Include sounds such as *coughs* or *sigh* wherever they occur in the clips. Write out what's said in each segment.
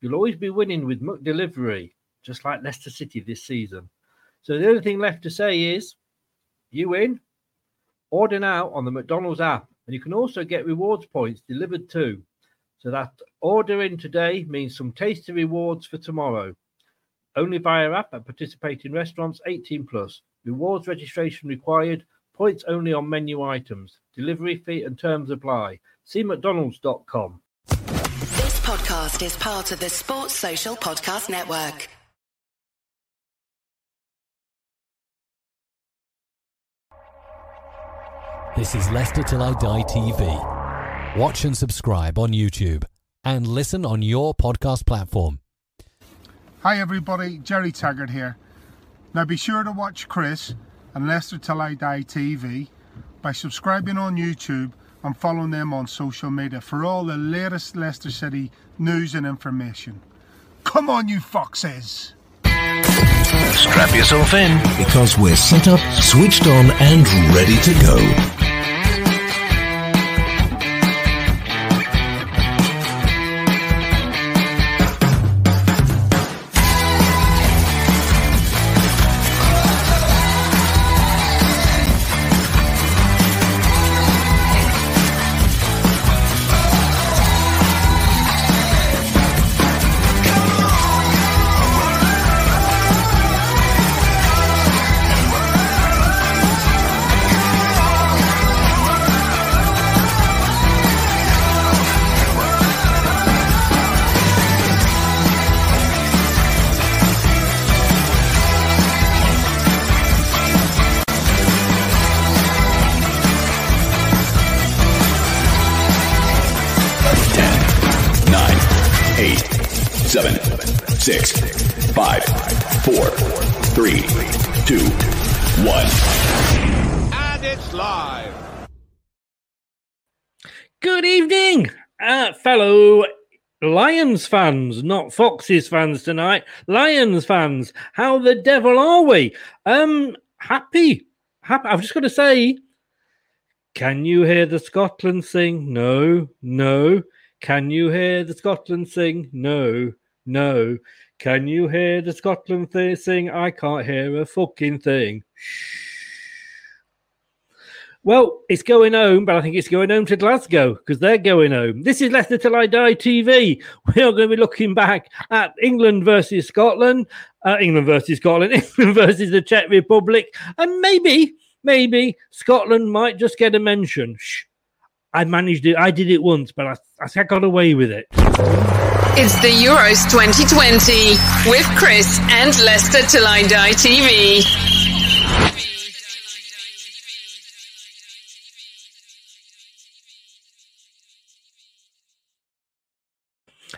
you'll always be winning with McDelivery, just like Leicester City this season. So the only thing left to say is, you win. Order now on the McDonald's app, and you can also get rewards points delivered too. So that ordering today means some tasty rewards for tomorrow. Only via app at participating restaurants 18 plus. Rewards registration required. Points only on menu items. Delivery fee and terms apply. See McDonald's.com. This podcast is part of the Sports Social Podcast Network. This is Leicester Till I Die TV. Watch and subscribe on YouTube and listen on your podcast platform. Hi everybody, Jerry Taggart here. Now be sure to watch Chris and Leicester Till I Die TV by subscribing on YouTube and following them on social media for all the latest Leicester City news and information. Come on, you foxes! Strap yourself in because we're set up, switched on, and ready to go. Six, five, four, three, two, one. And it's live. Good evening, uh, fellow Lions fans, not Foxes fans tonight. Lions fans, how the devil are we? Um, happy, happy. I've just got to say, can you hear the Scotland sing? No, no. Can you hear the Scotland sing? No, no. Can you hear the Scotland thing sing? I can't hear a fucking thing. Well, it's going home, but I think it's going home to Glasgow because they're going home. This is Leicester Till I Die TV. *laughs* We are going to be looking back at England versus Scotland, uh, England versus Scotland, *laughs* England versus the Czech Republic, and maybe, maybe Scotland might just get a mention. Shh. I managed it. I did it once, but I, I got away with it. It's the Euros 2020 with Chris and Leicester Till I Die TV.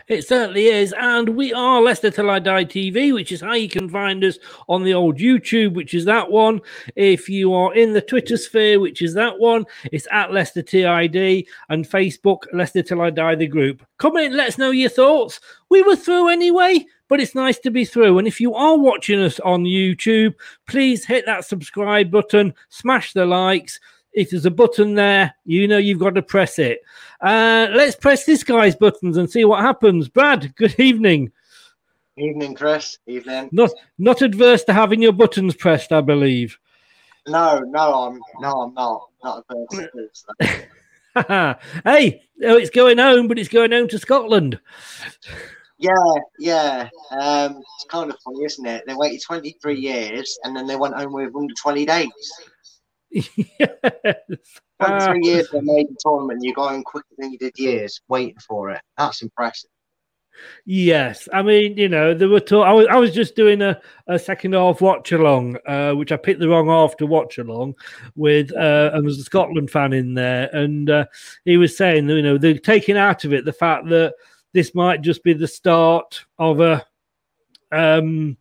It certainly is. And we are Leicester Till I Die TV, which is how you can find us on the old YouTube, which is that one. If you are in the Twitter sphere, which is that one, it's at Leicester TID and Facebook, Leicester Till I Die, the group. Comment, let us know your thoughts. We were through anyway, but it's nice to be through. And if you are watching us on YouTube, please hit that subscribe button, smash the likes. If there's a button there, you know you've got to press it. Uh, let's press this guy's buttons and see what happens. Brad, good evening. Evening, Chris. Evening. Not not adverse to having your buttons pressed, I believe. No, no, I'm no, I'm not. Not a person. *laughs* hey, oh, it's going home, but it's going home to Scotland. Yeah, yeah. Um, it's kind of funny, isn't it? They waited 23 years and then they went home with under 20 days. Yes. 23 Ah. years they made the tournament, you're going quicker than you did years waiting for it. That's impressive. Yes, I mean, you know, there were. Talk- I was, I was just doing a, a second half watch along, uh, which I picked the wrong half to watch along with, uh, and there's a Scotland fan in there, and uh, he was saying, that, you know, they're taking out of it the fact that this might just be the start of a um,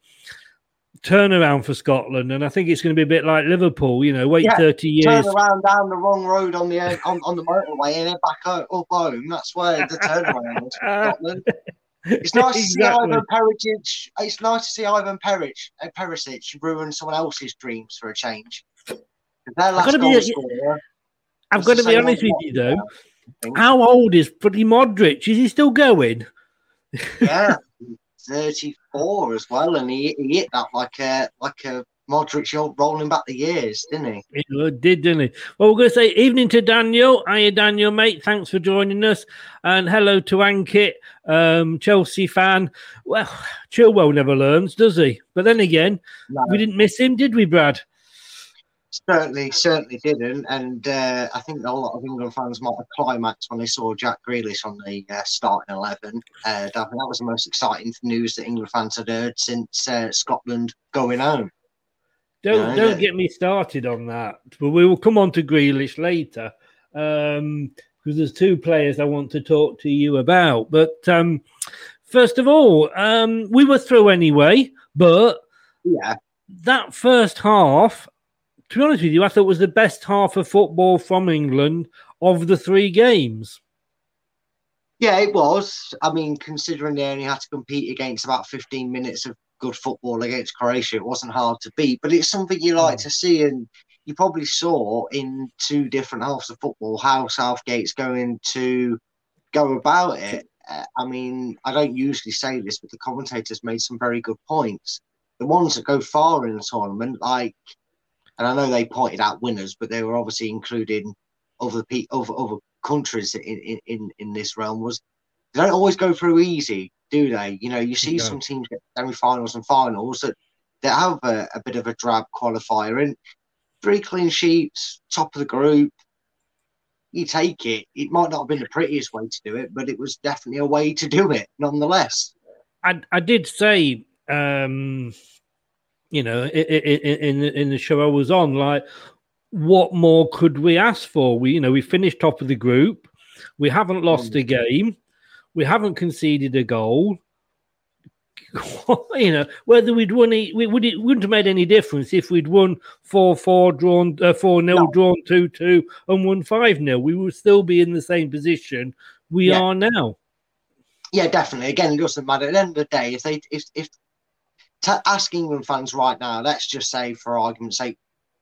turnaround for Scotland, and I think it's going to be a bit like Liverpool. You know, wait Yeah, thirty years. Turn around down the wrong road on the uh, on, on the motorway and then back home, up home. That's where the turnaround is Scotland. *laughs* It's nice to see Ivan Perisic. It's nice to see Ivan Perisic, uh, Perisic ruin someone else's dreams for a change. Their last gotta be scorer. I've got to be honest with you though. How old is bloody Modric? Is he still going? Yeah, *laughs* thirty-four as well, and he, he hit that like a like a Modric rolling back the years, didn't he? He did, didn't he? Well, we're going to say evening to Daniel. Hiya, Daniel, mate. Thanks for joining us. And hello to Ankit, um, Chelsea fan. Well, Chilwell never learns, does he? But then again, No. we didn't miss him, did we, Brad? Certainly, certainly didn't, and uh, I think a lot of England fans might have climaxed when they saw Jack Grealish on the uh, starting eleven. Uh, I think that was the most exciting news that England fans had heard since uh, Scotland going home. Don't don't get me started on that. But we will come on to Grealish later. Um, because there's two players I want to talk to you about. But um, first of all, um, we were through anyway, but Yeah, that first half, to be honest with you, I thought it was the best half of football from England of the three games. yeah, it was. I mean, considering they only had to compete against about fifteen minutes of good football against Croatia, it wasn't hard to beat. But it's something you like to see, and you probably saw in two different halves of football how Southgate's going to go about it. Uh, I mean, I don't usually say this, but the commentators made some very good points. The ones that go far in the tournament, like, and I know they pointed out winners, but they were obviously including other pe- other, other countries in, in, in, this realm, was they don't always go through easy, do they? You know, you see No. some teams get semi-finals and finals that, that have a, a bit of a drab qualifier, and three clean sheets, top of the group. You take it. It might not have been the prettiest way to do it, but it was definitely a way to do it, nonetheless. I, I did say, um, you know, in the- in the show I was on, like, what more could we ask for? We, you know, we finished top of the group. We haven't lost a game. We haven't conceded a goal. *laughs* you know, whether we'd won it, we would it wouldn't have made any difference if we'd won four four, drawn uh, four 0 drawn two two, and won five 0 We would still be in the same position we Yeah. are now. Yeah, definitely. Again, it doesn't matter. At the end of the day, if they if if t- ask England fans right now, let's just say for argument's sake,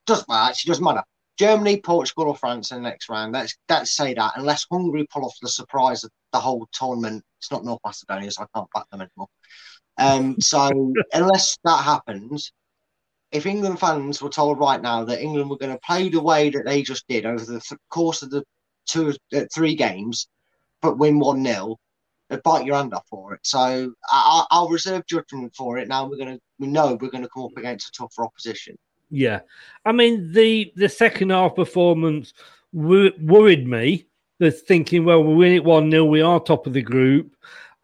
doesn't matter. Actually, doesn't matter. Germany, Portugal, or France in the next round. Let's let's say that. Unless Hungary pull off the surprise of the whole tournament, it's not North Macedonia, so I can't back them anymore. Um, *laughs* so unless that happens, if England fans were told right now that England were going to play the way that they just did over the th- course of the two, uh, three games, but win one 0 they'd bite your hand off for it. So I, I- I'll reserve judgment for it. Now we're going to, we know we're going to come up against a tougher opposition. Yeah, I mean the the second half performance wor- worried me. That's thinking, well, we win it one 0 We are top of the group.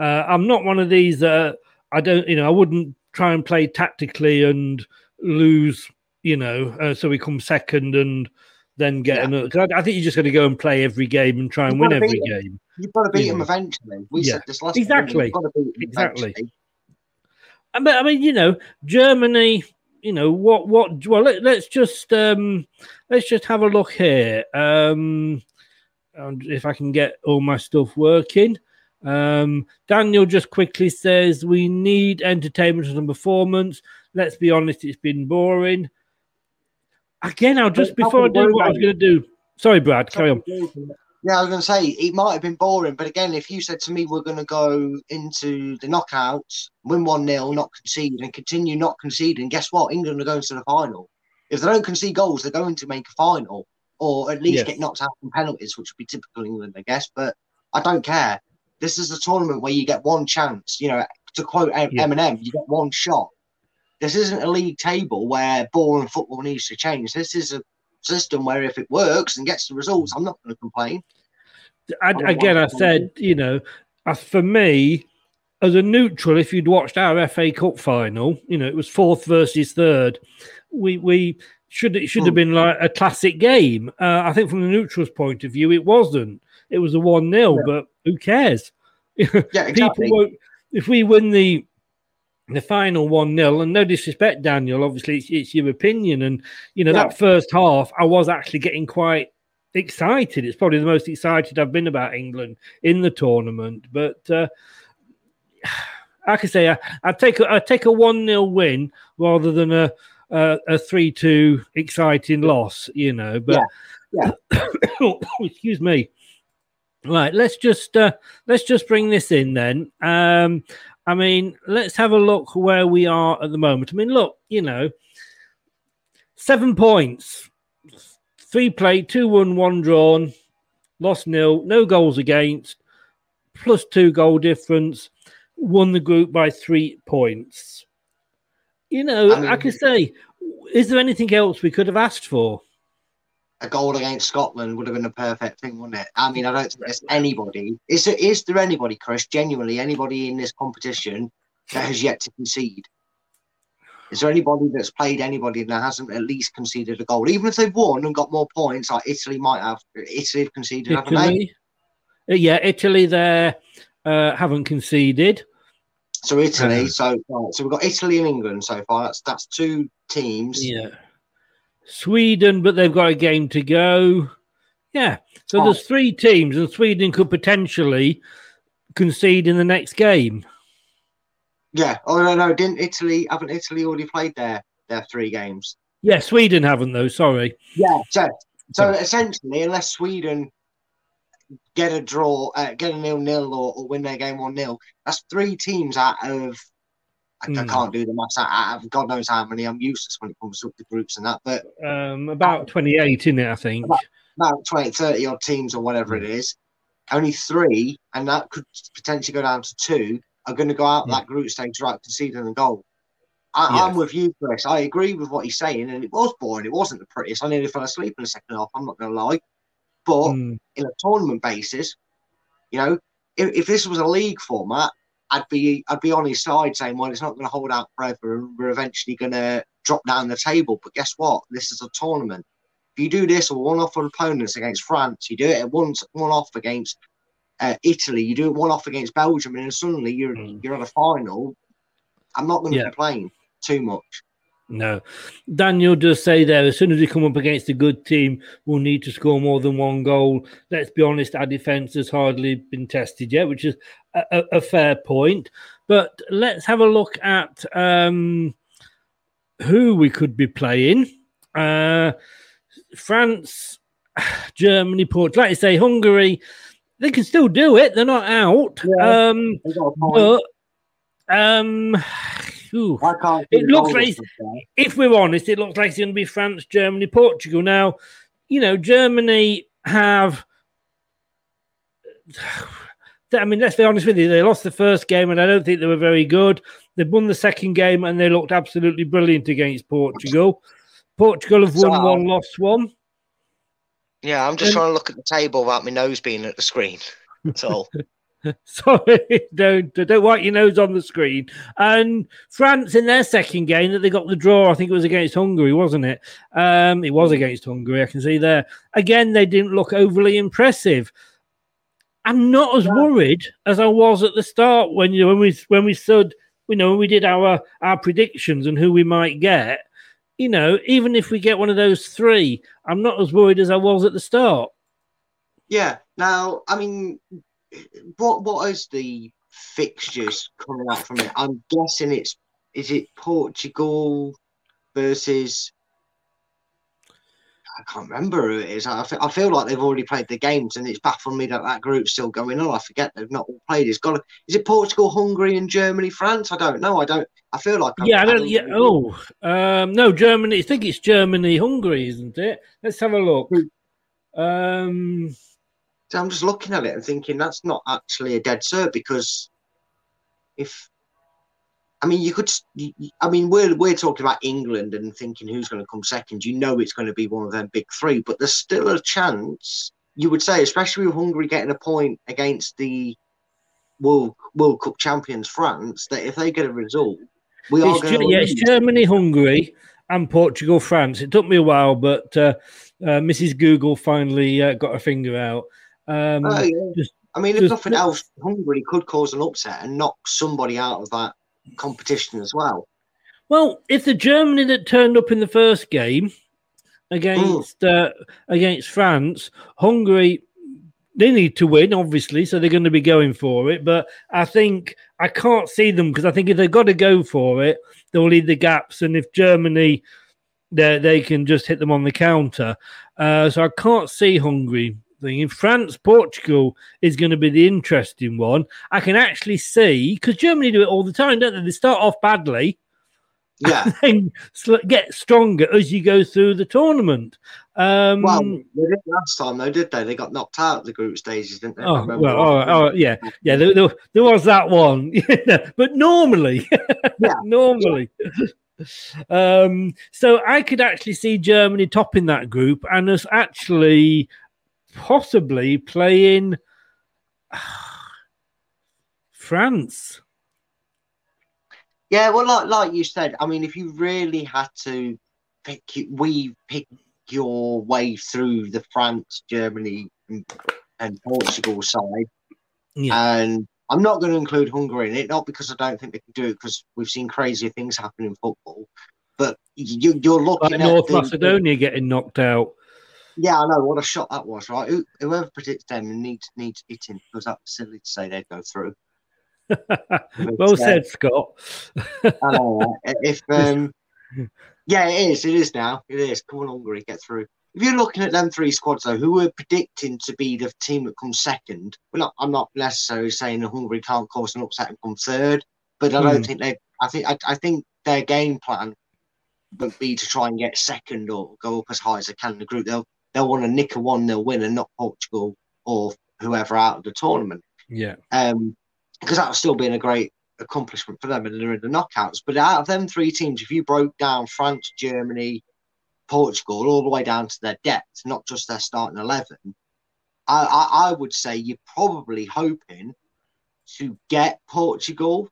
Uh, I'm not one of these. Uh, I don't, you know, I wouldn't try and play tactically and lose. You know, uh, so we come second and then get another. 'cause I, I think you're just going to go and play every game and try and win every game. You've got to beat You them eventually. We Yeah. said this last Exactly. You've got to beat them Exactly. eventually. I mean, I mean, you know, Germany. You know what? What? Well, let, let's just um, let's just have a look here. Um, and if I can get all my stuff working. Um, Daniel just quickly says we need entertainment and performance. Let's be honest, it's been boring. Again, I'll just before I do what I was going to do. Sorry, Brad, carry on. Yeah, I was going to say it might have been boring, but again, if you said to me we're going to go into the knockouts, win one 0 not concede, and continue not conceding, guess what? England are going to the final. If they don't concede goals, they're going to make a final, or at least Yes. get knocked out from penalties, which would be typical England, I guess. But I don't care. This is a tournament where you get one chance. You know, to quote M- Yeah. Eminem, you get one shot. This isn't a league table where ball and football needs to change. This is a system where if it works and gets the results, I'm not going to complain. I, again, I said, you know, as for me, as a neutral, if you'd watched our FA Cup final, you know, it was fourth versus third. We we should it should have been like a classic game. Uh, I think from the neutral's point of view, it wasn't. It was a one 0 but who cares? *laughs* Yeah, exactly. Won't. If we win the the final one 0 and no disrespect, Daniel. Obviously, it's, it's your opinion, and you know Yeah. that first half, I was actually getting quite excited. It's probably the most excited I've been about England in the tournament. But uh, *sighs* like I say, I, I'd take a, I'd take a one 0 win rather than a a, a three two exciting loss. You know, but Yeah, *coughs* excuse me. Right, let's just uh, let's just bring this in then. Um, I mean, let's have a look where we are at the moment. I mean, look, you know, seven points, three played, two won, one drawn, lost nil, no goals against, plus two goal difference, won the group by three points. You know, I mean- I can say, is there anything else we could have asked for? a goal against Scotland would have been a perfect thing, wouldn't it? I mean, I don't think there's anybody. Is there, is there anybody, Chris, genuinely anybody in this competition that has yet to concede? Is there anybody that's played anybody that hasn't at least conceded a goal, even if they've won and got more points? Like Italy might have. Italy have conceded, haven't they? Italy, Uh, yeah, Italy there uh, haven't conceded. So Italy. Uh-huh. So right, so we've got Italy and England so far. That's that's two teams. Yeah. Sweden, but they've got a game to go. Yeah. So Oh. there's three teams, and Sweden could potentially concede in the next game. Yeah. Oh no, no, didn't Italy? Haven't Italy already played their their three games? Yeah, Sweden haven't though. Sorry. Yeah. So, so essentially, unless Sweden get a draw, uh, get a nil nil, or, or win their game one nil, that's three teams out of. I, I Hmm. can't do the maths out of God knows how many. I'm useless when it comes to the groups and that, but Um, about 28 in it, I think. about 20, 30 odd teams or whatever it is, only three, and that could potentially go down to two, are going to go out that group stage right conceding a goal. I, Yeah. I'm with you, Chris. I agree with what he's saying, and it was boring. It wasn't the prettiest. I nearly fell asleep in the second half. I'm not going to lie, but Mm, in a tournament basis, you know, if, if this was a league format, I'd be I'd be on his side saying, well, it's not going to hold out forever, and we're eventually going to drop down the table. But guess what? This is a tournament. If you do this or one off opponents against France, you do it at once one off against uh, Italy, you do it one off against Belgium, and then suddenly you're you're at a final. I'm not going to Yeah. complain too much. no. Daniel does say there, as soon as we come up against a good team, we'll need to score more than one goal. Let's be honest, our defence has hardly been tested yet, which is a, a, a fair point. But let's have a look at um, who we could be playing. Uh, France, *sighs* Germany, Portugal. Like I say, Hungary, they can still do it. They're not out. Yeah. Um, They got a point. but um, ooh, I can't. it looks like, if we're honest, it looks like it's going to be France, Germany, Portugal. Now, you know, Germany have. *sighs* I mean, let's be honest with you. They lost the first game, and I don't think they were very good. They won the second game, and they looked absolutely brilliant against Portugal. Portugal have won So- one, lost one. Yeah, I'm just Um, trying to look at the table without my nose being at the screen. That's all. *laughs* Sorry, don't don't wipe your nose on the screen. And France in their second game that they got the draw, I think it was against Hungary, wasn't it? Um, it was against Hungary. I can see there. Again, they didn't look overly impressive. I'm not as worried as I was at the start when you know, when we when we stood, you know, when we did our our predictions and who we might get. You know, even if we get one of those three, I'm not as worried as I was at the start. Yeah. Now, I mean, what what is the fixtures coming out from it? I'm guessing it's is it Portugal versus. I can't remember who it is. I feel, I feel like they've already played the games, and it's baffling me that that group's still going on. I forget they've not all played. It's got. Is it Portugal, Hungary, and Germany, France? I don't know. I don't. I feel like. I'm- Yeah, I don't. don't Yeah. Oh, um, no, Germany. I think it's Germany, Hungary, isn't it? Let's have a look. Um, So I'm just looking at it and thinking that's not actually a dead cert because if I mean you could I mean we're we're talking about England and thinking who's going to come second. You know it's going to be one of them big three, but there's still a chance. You would say, especially with Hungary getting a point against the World World Cup champions France, that if they get a result, we it's are going yeah, it's Germany, Hungary, and Portugal, France. It took me a while, but uh, uh, Mrs. Google finally uh, got her finger out. Um, Oh, yeah. just- I mean, if just- nothing else, Hungary could cause an upset and knock somebody out of that competition as well. Well, if the Germany that turned up in the first game against uh, against France, Hungary, they need to win, obviously, so they're going to be going for it. But I think I can't see them because I think if they've got to go for it, they'll leave the gaps, and if Germany, they they can just hit them on the counter. Uh, so I can't see Hungary. Thing. In France, Portugal is going to be the interesting one. I can actually see because Germany do it all the time, don't they? They start off badly, Yeah. *laughs* then get stronger as you go through the tournament. Um, Well, they did last time though, did they? They got knocked out of the group stages, didn't they? Oh, well, oh, oh, yeah, yeah. There, there, there was that one, *laughs* but normally, *laughs* normally. Um, so I could actually see Germany topping that group and us actually possibly playing *sighs* France. Yeah, well, like like you said, I mean, if you really had to pick, we pick your way through the France, Germany, and, Portugal side, and I'm not going to include Hungary in it, not because I don't think they can do it, because we've seen crazier things happen in football, but you, you're looking Like at North the- Macedonia getting knocked out. Yeah, I know what a shot that was, right? Who, whoever predicts them needs needs hitting because that was silly to say they'd go through. *laughs* well uh, said, Scott. *laughs* Right? If *laughs* um, yeah, it is. It is now. It is. Come on, Hungary, get through. If you're looking at them three squads though, who we're predicting to be the team that comes second, we're not. I'm not necessarily saying that Hungary can't cause an upset and come third, but I don't Hmm. think they. I think. I, I think their game plan would be to try and get second or go up as high as they can in the group. They'll they'll want to nick a one, they'll win and knock Portugal or whoever out of the tournament Yeah. um, because that would still been a great accomplishment for them and they're in the knockouts. But out of them three teams, if you broke down France, Germany, Portugal, all the way down to their depth, not just their starting 11, I, I, I would say you're probably hoping to get Portugal.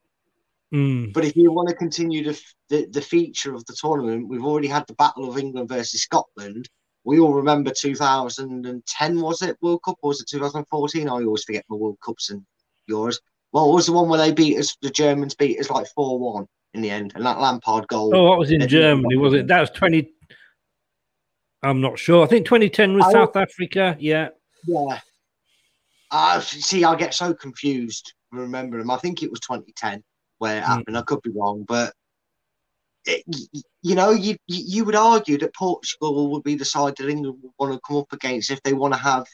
Mm. But if you want to continue the, the, the feature of the tournament, we've already had the Battle of England versus Scotland. We all remember 2010, was it World Cup or was it 2014? I always forget my World Cups and yours. Well, it was the one where they beat us, the Germans beat us like 4 1 in the end, and that Lampard goal. Oh, what was in at Germany? Was it? That was 20. I'm not sure. I think 2010 was I- South Africa. Yeah. Yeah. Uh, see, I get so confused remembering them. I think it was 2010 where it Hmm. happened. I could be wrong, but it, you know, you you would argue that Portugal would be the side that England would want to come up against if they want to have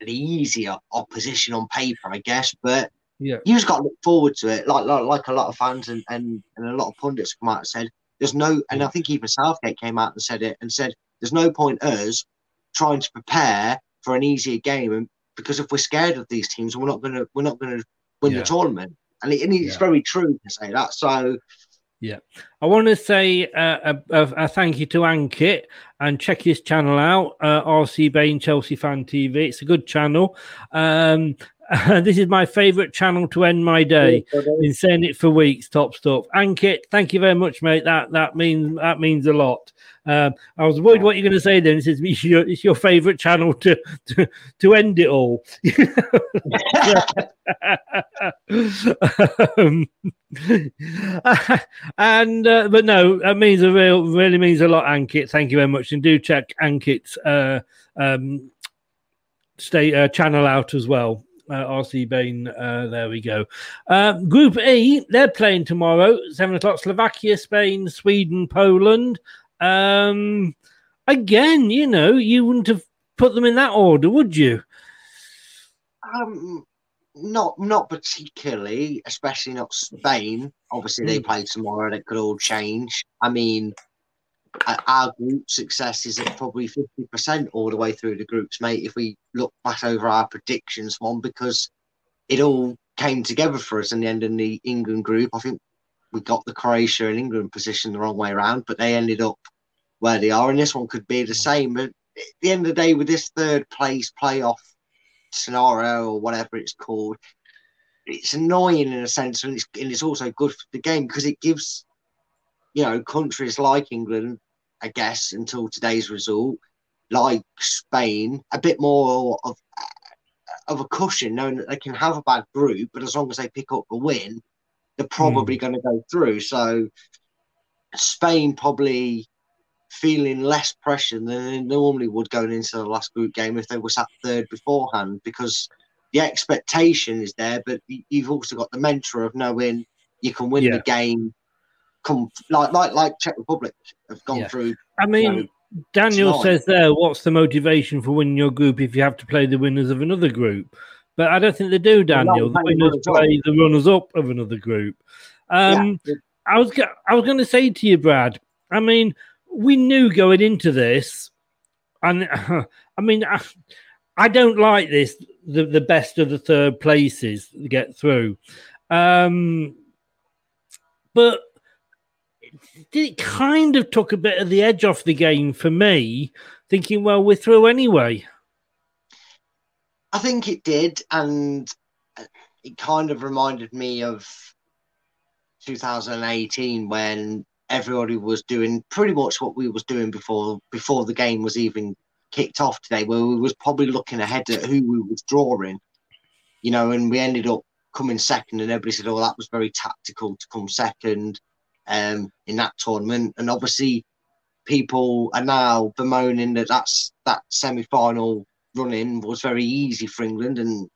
an easier opposition on paper, I guess. But Yeah. you just got to look forward to it. Like like, like a lot of fans and, and, and a lot of pundits come out and said, there's no, and I think even Southgate came out and said it and said, there's no point us trying to prepare for an easier game, and because if we're scared of these teams, we're not gonna we're not gonna win Yeah. the tournament. And, it, and it's Yeah. very true to say that. So Yeah. I want to say uh, a, a, a thank you to Ankit and check his channel out, uh, RC Bain Chelsea Fan TV. It's a good channel. Um, *laughs* this is my favourite channel to end my day. Been saying it for weeks. Top stuff. Ankit, thank you very much, mate. That that means that means a lot. Um, I was worried what you're going to say. Then it says *laughs* it's your, it's your favourite channel to, to to end it all. *laughs* um, and uh, but no, that means a real really means a lot, Ankit. Thank you very much, and do check Ankit's uh, um, stay uh, channel out as well. Uh, RC Bain, uh, there we go. Uh, Group E, they're playing tomorrow, seven o'clock. Slovakia, Spain, Sweden, Poland. Um, again, you know, you wouldn't have put them in that order, would you? um, not not particularly, especially not Spain. Obviously, they Mm. play tomorrow. That could all change. I mean, Uh, our group success is at probably 50% all the way through the groups, mate. If we look back over our predictions, one, because it all came together for us in the end in the England group. I think we got the Croatia and England position the wrong way around, but they ended up where they are. And this one could be the same. But at the end of the day, with this third place playoff scenario or whatever it's called, it's annoying in a sense, and it's, and it's also good for the game because it gives, you know, countries like England, I guess, until today's result, like Spain, a bit more of of a cushion, knowing that they can have a bad group, but as long as they pick up a win, they're probably mm. going to go through. So Spain probably feeling less pressure than they normally would going into the last group game if they were sat third beforehand because the expectation is there, but you've also got the mentor of knowing you can win yeah. the game. Come like like like Czech Republic have gone yeah. through. I mean, you know, Daniel tonight. says there, what's the motivation for winning your group if you have to play the winners of another group? But I don't think they do, Daniel. The winners play the runners up of another group. Um, yeah. I was I was going to say to you, Brad. I mean, we knew going into this, and uh, *laughs* I mean, I, I, don't like this. The the best of the third places get through, um, but it kind of took a bit of the edge off the game for me, thinking, well, we're through anyway. I think it did, and it kind of reminded me of 2018 when everybody was doing pretty much what we was doing before before the game was even kicked off today, where we was probably looking ahead at who we was drawing, you know, and we ended up coming second, and everybody said, "Oh, that was very tactical to come second um, in that tournament," and obviously people are now bemoaning that that's that semi-final running was very easy for England, and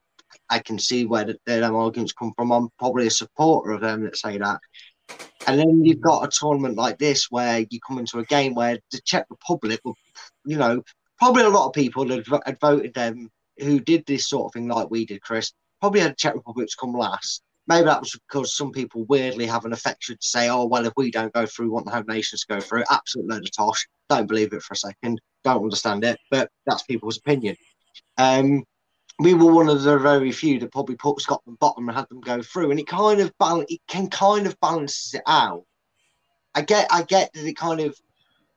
I can see where the, the arguments come from. I'm probably a supporter of them that say that. And then you've got a tournament like this where you come into a game where the Czech Republic, you know, probably a lot of people had, had voted them who did this sort of thing like we did, Chris. Probably had Czech Republic to come last. Maybe that was because some people weirdly have an affection to say, oh, well, if we don't go through, we want the home nations to go through. Absolute load of tosh. Don't believe it for a second. Don't understand it. But that's people's opinion. Um, we were one of the very few that probably put Scotland bottom and had them go through, and it kind of balance. It can kind of balances it out. I get, I get that it kind of,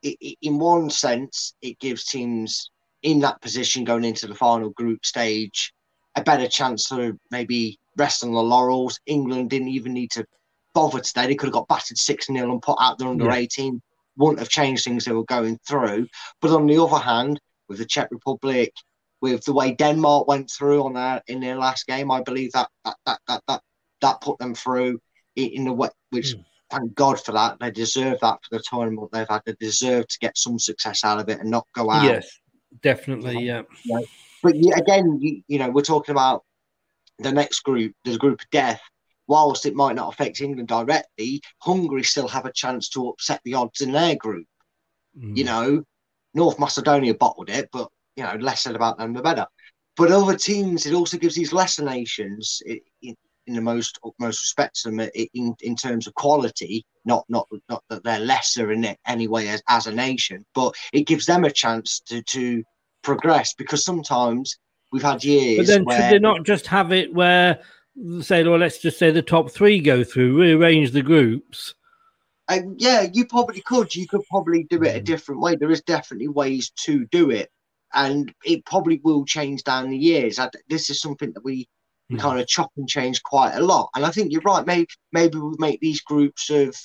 it, it, in one sense, it gives teams in that position going into the final group stage a better chance to maybe rest on the laurels. England didn't even need to bother today; they could have got battered six 0 and put out their under eighteen. Wouldn't have changed things they were going through. But on the other hand, with the Czech Republic, with the way Denmark went through on that in their last game. I believe that that that that that, that put them through in the way which. Mm. Thank God for that. They deserve that for the tournament they've had. They deserve to get some success out of it and not go out. Yes, definitely. Yeah. yeah. But again, you, you know, we're talking about the next group, the group of death. Whilst it might not affect England directly, Hungary still have a chance to upset the odds in their group. Mm. You know, North Macedonia bottled it, but you know, less said about them, the better. But other teams, it also gives these lesser nations, in, in the most most respect to them, in, in terms of quality, not not not that they're lesser in it anyway as, as a nation, but it gives them a chance to to progress because sometimes we've had years. But then where, should they not just have it where say, well, let's just say the top three go through, rearrange the groups. Uh, yeah, you probably could. You could probably do it a different way. There is definitely ways to do it and it probably will change down the years. I, this is something that we, we mm. kind of chop and change quite a lot. And I think you're right. Maybe maybe we make these groups of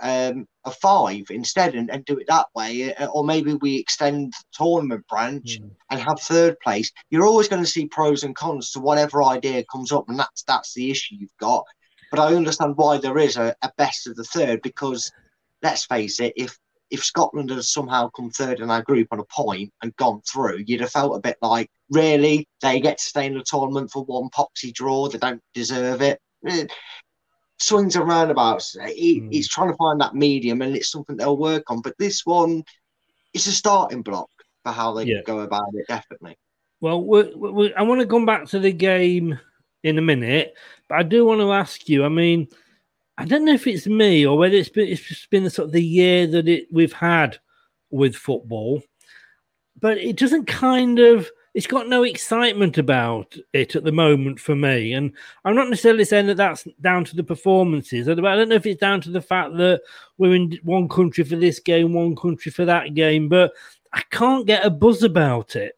um, of five instead and, and do it that way, uh, or maybe we extend the tournament branch mm. and have third place. You're always going to see pros and cons to whatever idea comes up, and that's that's the issue you've got. But I understand why there is a, a best of the third because let's face it, if if Scotland had somehow come third in our group on a point and gone through, you'd have felt a bit like, really, they get to stay in the tournament for one poxy draw, they don't deserve it. Swings and roundabouts. He, mm. He's trying to find that medium, and it's something they'll work on. But this one, it's a starting block for how they yeah. go about it, definitely. Well, we're, we're, I want to come back to the game in a minute, but I do want to ask you. I mean, I don't know if it's me or whether it's been it's just been the sort of the year that it we've had with football, but it doesn't kind of it's got no excitement about it at the moment for me. And I'm not necessarily saying that that's down to the performances. I don't know if it's down to the fact that we're in one country for this game, one country for that game, but I can't get a buzz about it.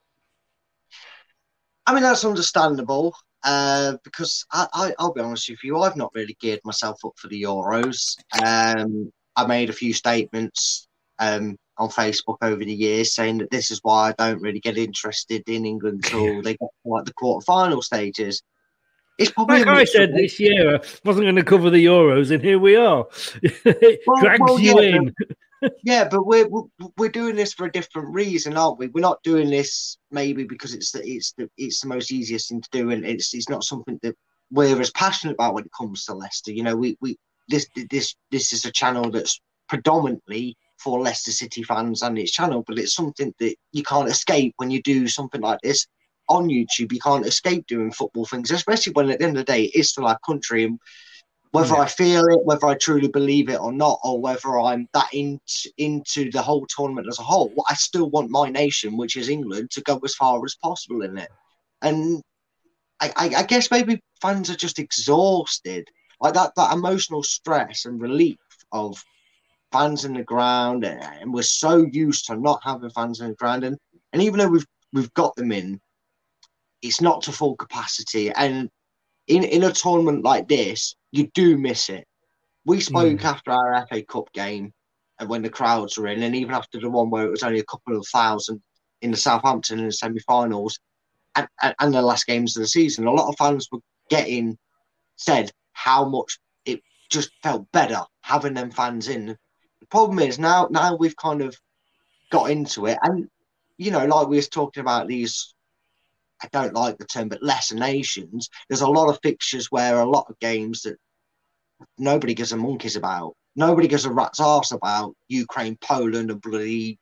I mean, that's understandable uh, because I, will be honest with you, I've not really geared myself up for the Euros. Um, I made a few statements um, on Facebook over the years saying that this is why I don't really get interested in England until *laughs* they get to like the quarterfinal stages. It's probably like I said this year, I wasn't going to cover the Euros, and here we are. it *laughs* well, drags well, you yeah, in. But, yeah, but we're we're doing this for a different reason, aren't we? We're not doing this maybe because it's the it's the it's the most easiest thing to do, and it's it's not something that we're as passionate about when it comes to Leicester. You know, we we this this this is a channel that's predominantly for Leicester City fans and its channel, but it's something that you can't escape when you do something like this on YouTube. You can't escape doing football things, especially when at the end of the day it is still our country. And whether yeah. I feel it, whether I truly believe it or not, or whether I'm that into into the whole tournament as a whole, I still want my nation, which is England, to go as far as possible in it. And I, I, I guess maybe fans are just exhausted, like that that emotional stress and relief of fans in the ground, and we're so used to not having fans in the ground. And, and even though we've we've got them in, it's not to full capacity. And in in a tournament like this, you do miss it. We spoke mm. after our FA Cup game, and when the crowds were in, and even after the one where it was only a couple of thousand in the Southampton in the semi-finals, and, and, and the last games of the season, a lot of fans were getting said how much it just felt better having them fans in problem is now now we've kind of got into it, and you know, like we was talking about these. I don't like the term, but lesser nations. There's a lot of fixtures where a lot of games that nobody gives a monkeys about. Nobody gives a rat's ass about Ukraine, Poland, and bloody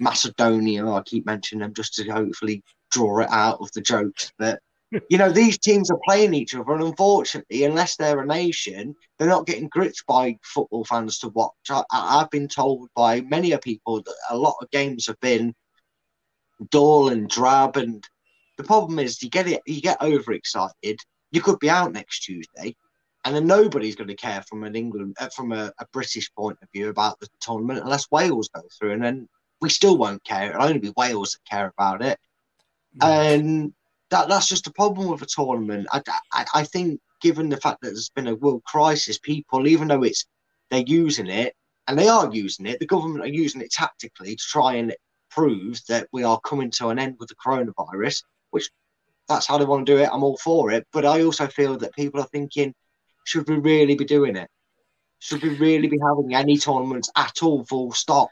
Macedonia. I keep mentioning them just to hopefully draw it out of the jokes. But you know, these teams are playing each other, and unfortunately, unless they're a nation, they're not getting gripped by football fans to watch. I, have been told by many of people that a lot of games have been dull and drab, and the problem is you get it, you get overexcited. You could be out next Tuesday, and then nobody's going to care from an England, uh, from a, a British point of view about the tournament unless Wales go through, and then we still won't care. It'll only be Wales that care about it, mm. and that that's just a problem with a tournament. I, I, I think given the fact that there's been a world crisis, people, even though it's they're using it and they are using it, the government are using it tactically to try and prove that we are coming to an end with the coronavirus, which that's how they want to do it. I'm all for it. But I also feel that people are thinking, should we really be doing it? Should we really be having any tournaments at all, full stop?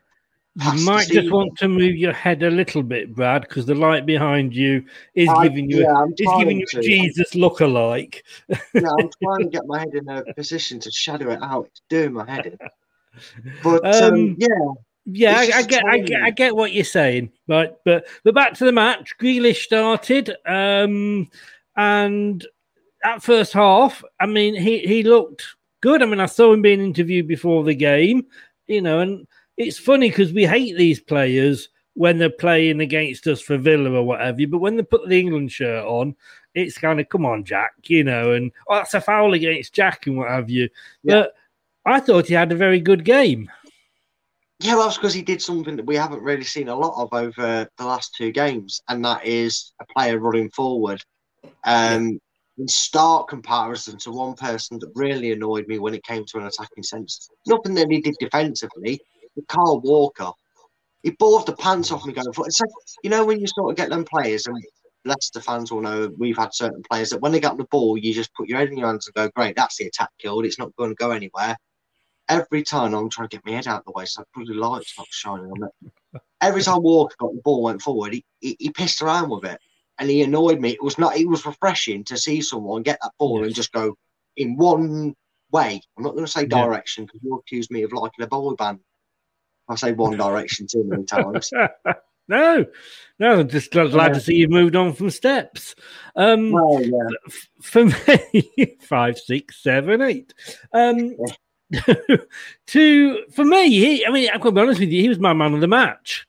You might just want to move your head a little bit, Brad, because the light behind you is I, giving you yeah, a, is giving you a Jesus look-alike. *laughs* yeah, I'm trying to get my head in a position to shadow it out. It's doing my head in. But um, um, yeah, yeah, I, I, get, I, get, I get what you're saying, but but but back to the match. Grealish started, um, and at first half, I mean, he he looked good. I mean, I saw him being interviewed before the game, you know, and it's funny because we hate these players when they're playing against us for Villa or whatever, but when they put the England shirt on, it's kind of come on, Jack, you know, and oh, that's a foul against Jack and what have you. Yeah. But I thought he had a very good game. Yeah, that's because he did something that we haven't really seen a lot of over the last two games, and that is a player running forward. Um, in stark comparison to one person that really annoyed me when it came to an attacking sense. Nothing that he did defensively, Kyle Walker, he bore the pants off me going for it. It's you know, when you sort of get them players, and Leicester fans will know we've had certain players that when they get the ball, you just put your head in your hands and go, great, that's the attack killed. It's not going to go anywhere. Every time I'm trying to get my head out of the way, so probably light's not shining on it. Every time Walker got the ball, went forward, he, he, he, pissed around with it, and he annoyed me. It was not. It was refreshing to see someone get that ball yes. and just go in one way. I'm not going to say direction because you accuse me of liking a boy band I say One Direction too many times. *laughs* no, no, I'm just glad, yeah. to see you've moved on from steps. Um, well, yeah. For me, *laughs* five, six, seven, eight. Um, yeah. *laughs* to for me, he, I mean, I'm going to be honest with you, he was my man of the match.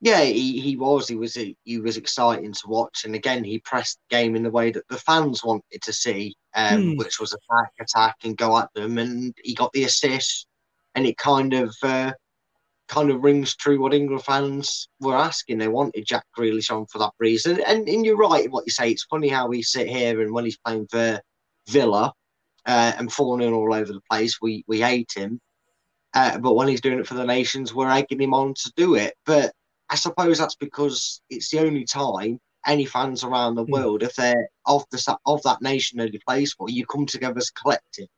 Yeah, he, he was. He was he was exciting to watch, and again, he pressed the game in the way that the fans wanted to see, um, Hmm. which was attack, attack, and go at them. And he got the assist, and it kind of uh, kind of rings true what England fans were asking. They wanted Jack Grealish on for that reason. And, and you're right in what you say. It's funny how we sit here and when he's playing for Villa uh, and falling in all over the place, we we hate him. Uh, but when he's doing it for the nations, we're egging him on to do it. But I suppose that's because it's the only time any fans around the world, if they're of the of that nation that he plays for, you come together as a collective.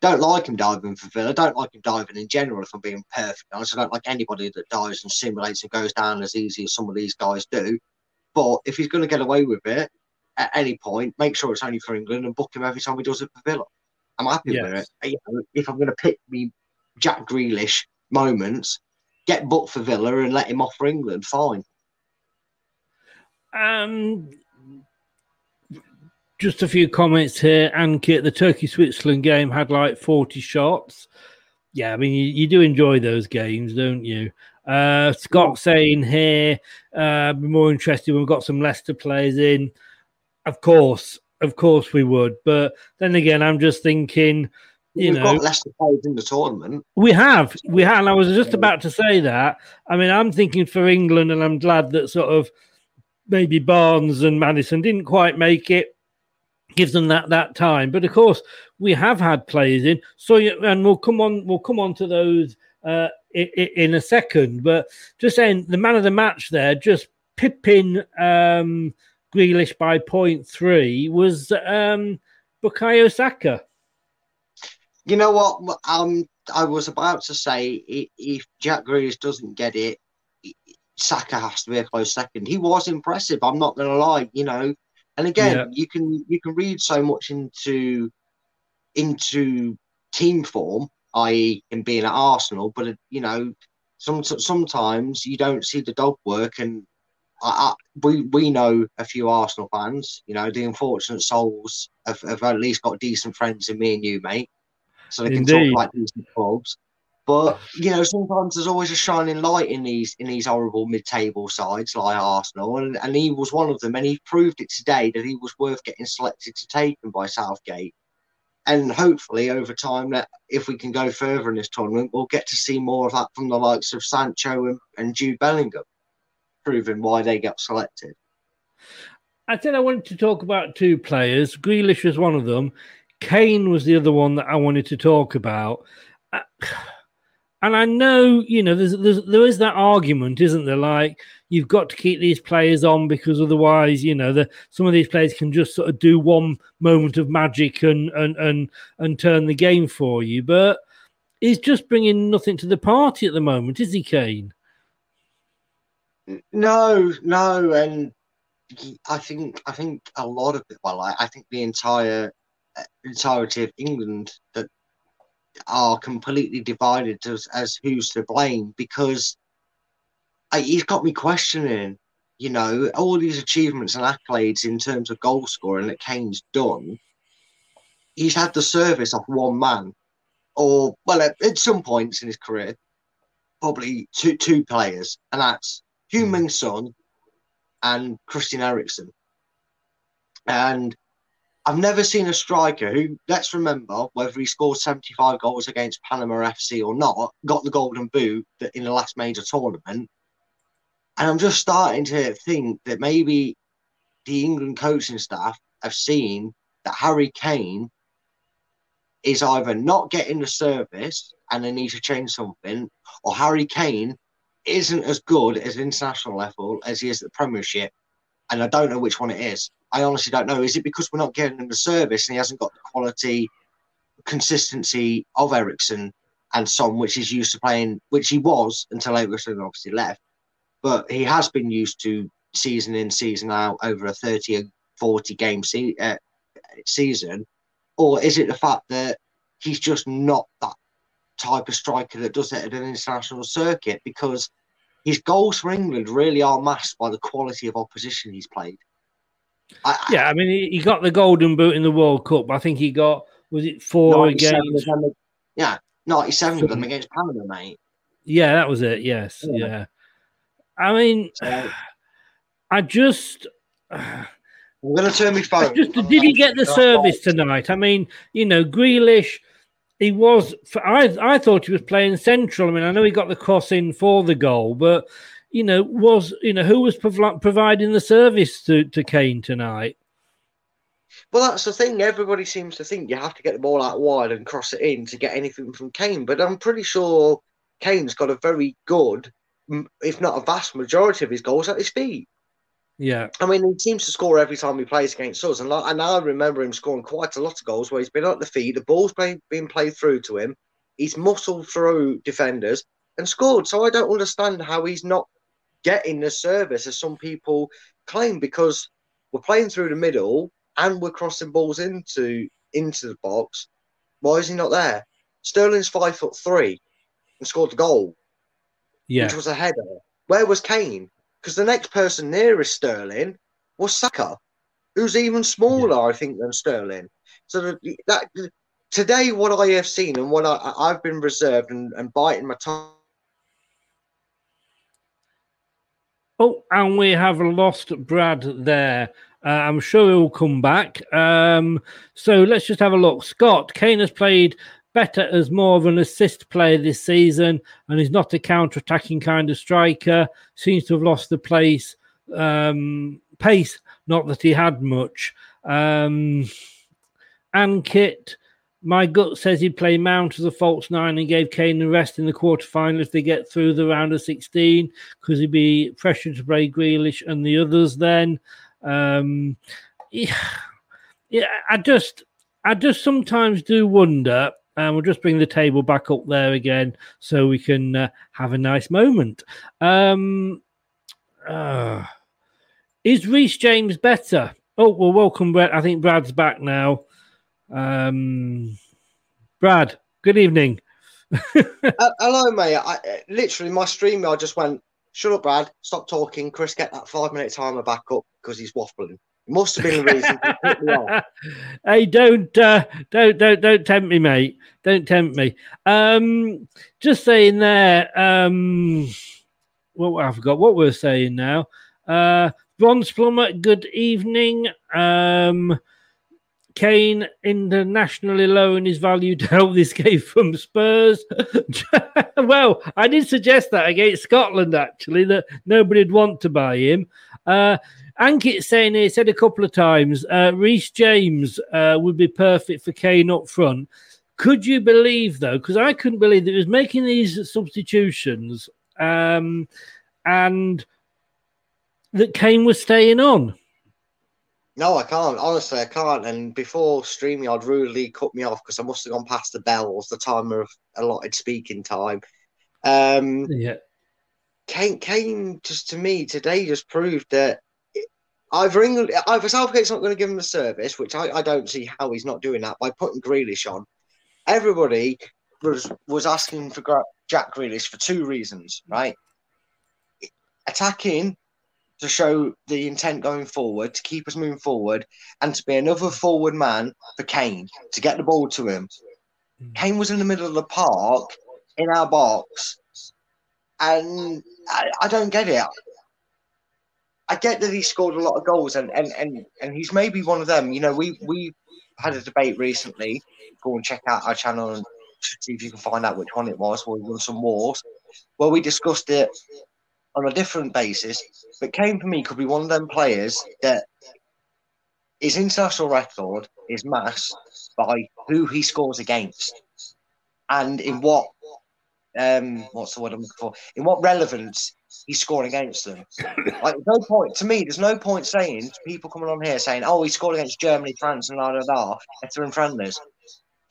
Don't like him diving for Villa. Don't like him diving in general. If I'm being perfect honest, I don't like anybody that dives and simulates and goes down as easy as some of these guys do. But if he's going to get away with it at any point, make sure it's only for England and book him every time he does it for Villa. I'm happy with it. You know, if I'm going to pick me Jack Grealish moments, get booked for Villa and let him off for England. Fine. Um, just a few comments here. Ankit, the Turkey Switzerland game had like 40 shots. Yeah, I mean, you, you do enjoy those games, don't you? Uh, Scott saying here, uh, be more interested when we've got some Leicester players in. Of course, of course we would. But then again, I'm just thinking, you We've know, got Leicester players in the tournament. we have, we have. And I was just about to say that. I mean, I'm thinking for England, and I'm glad that sort of maybe Barnes and Madison didn't quite make it. Gives them that that time, but of course we have had players in. So and we'll come on, we'll come on to those uh, in, in a second. But just saying, the man of the match there, just pipping um, Grealish by point three was um, Bukayo Saka. You know what? Um, I was about to say if Jack Grealish doesn't get it, Saka has to be a close second. He was impressive. I'm not going to lie. You know, and again, Yeah. you can you can read so much into into team form, i.e., in being at Arsenal, but you know, some sometimes you don't see the dog work and. I, I, we we know a few Arsenal fans. You know, the unfortunate souls have, have at least got decent friends in me and you, mate. So they can Indeed. talk like decent clubs. But you know, sometimes there's always a shining light in these in these horrible mid-table sides like Arsenal, and, and he was one of them. And he proved it today that he was worth getting selected to take him by Southgate. And hopefully, over time, that if we can go further in this tournament, we'll get to see more of that from the likes of Sancho and, and Jude Bellingham, proving why they got selected. I said I wanted to talk about two players. Grealish was one of them. Kane was the other one that I wanted to talk about. Uh, And I know, you know, there's, there's there is that argument, isn't there? Like you've got to keep these players on because otherwise, you know, the, some of these players can just sort of do one moment of magic and and and and turn the game for you. But he's just bringing nothing to the party at the moment, is he, Kane? No, no, and I think I think a lot of it. Well, I, I think the entire uh, entirety of England that are completely divided as as who's to blame because I, he's got me questioning. You know, all these achievements and accolades in terms of goal scoring that Kane's done. He's had the service of one man, or well, at, at some points in his career, probably two two players, and that's Heung-Min hmm. Son and Christian Eriksen. And I've never seen a striker who, let's remember, whether he scored 75 goals against Panama FC or not, got the golden boot in the last major tournament. And I'm just starting to think that maybe the England coaching staff have seen that Harry Kane is either not getting the service and they need to change something, or Harry Kane isn't as good as international level as he is at the Premiership, and I don't know which one it is. I honestly don't know. Is it because we're not getting him the service and he hasn't got the quality, consistency of Eriksen and Son, which he's used to playing, which he was until Eriksen obviously left, but he has been used to season in, season out over a 30 or 40 game se- uh, season? Or is it the fact that he's just not that type of striker that does it at an international circuit because his goals for England really are masked by the quality of opposition he's played. yeah, I mean, he, he got the golden boot in the World Cup. I think he got Was it four 97 against? them- yeah, 97 of them against Panama, mate. Yeah, that was it. Yes, Yeah. yeah. I mean, So, *sighs* I just. *sighs* I'm going to turn my phone. Just did he get the *laughs* service tonight? I mean, you know, Grealish, he was. I I thought he was playing central. I mean, I know he got the cross in for the goal, but you know, was you know who was prov- providing the service to to Kane tonight? Well, that's the thing. Everybody seems to think you have to get the ball out wide and cross it in to get anything from Kane. But I'm pretty sure Kane's got a very good, if not a vast majority of his goals at his feet. Yeah, I mean, he seems to score every time he plays against us. And, like, and I remember him scoring quite a lot of goals where he's been at the feet, the ball's been, been played through to him, he's muscled through defenders and scored. So I don't understand how he's not getting the service as some people claim because we're playing through the middle and we're crossing balls into into the box. Why is he not there? Sterling's five foot three and scored the goal, yeah, which was a header. Where was Kane? Because the next person nearest Sterling was Saka, who's even smaller, I think, than Sterling. So that, that today, what I have seen and what I, I've been reserved and, and biting my tongue. Oh, and we have lost Brad there. Uh, I'm sure he'll come back. Um, so let's just have a look. Scott Kane has played better as more of an assist player this season, and is not a counter-attacking kind of striker. Seems to have lost the place um, pace. Not that he had much. Um, Ankit, my gut says he'd play Mount as a false nine and gave Kane the rest in the quarterfinal if they get through the round of 16 because he'd be pressured to play Grealish and the others then. Um, yeah, yeah, I just, I just sometimes do wonder. And we'll just bring the table back up there again so we can uh, have a nice moment. Um, uh, is Reece James better? Oh, well, welcome, Brad. I think Brad's back now. Um, Brad, good evening. *laughs* Uh, hello, mate. I, literally, my stream, I just went, shut up, Brad. Stop talking. Chris, get that five minute timer back up because he's waffling. Must have been the reason. *laughs* hey, don't, uh, don't, don't, don't tempt me, mate. Don't tempt me. Um, just saying there. Um, what I forgot what we're saying now. Uh, Bronze Plumber, good evening. Um, Kane internationally loan is valued to help this game from Spurs. *laughs* well, I did suggest that against Scotland, actually, that nobody'd want to buy him. Uh, Ankit saying he said a couple of times, uh, Reece James uh, would be perfect for Kane up front. Could you believe, though? Because I couldn't believe that he was making these substitutions um, and that Kane was staying on. No, I can't. Honestly, I can't. And before StreamYard rudely cut me off because I must have gone past the bells, the timer of allotted speaking time. Um, Yeah. Kane, Kane, just to me today, just proved that either England, either Southgate's not going to give him the service, which I, I don't see how he's not doing that by putting Grealish on. Everybody was was asking for Jack Grealish for two reasons, right? Attacking to show the intent going forward, to keep us moving forward, and to be another forward man for Kane to get the ball to him. Hmm. Kane was in the middle of the park in our box, and I, I don't get it. I get that he scored a lot of goals, and, and, and, and he's maybe one of them. You know, we we had a debate recently. Go and check out our channel and see if you can find out which one it was. Where we won some wars, where we discussed it on a different basis. But Kane for me could be one of them players that his international record is masked by who he scores against and in what um what's the word I'm looking for? In what relevance he's scoring against them. *laughs* like no point to me, there's no point saying people coming on here saying, Oh, he scored against Germany, France, and la da da if they're in friendlies.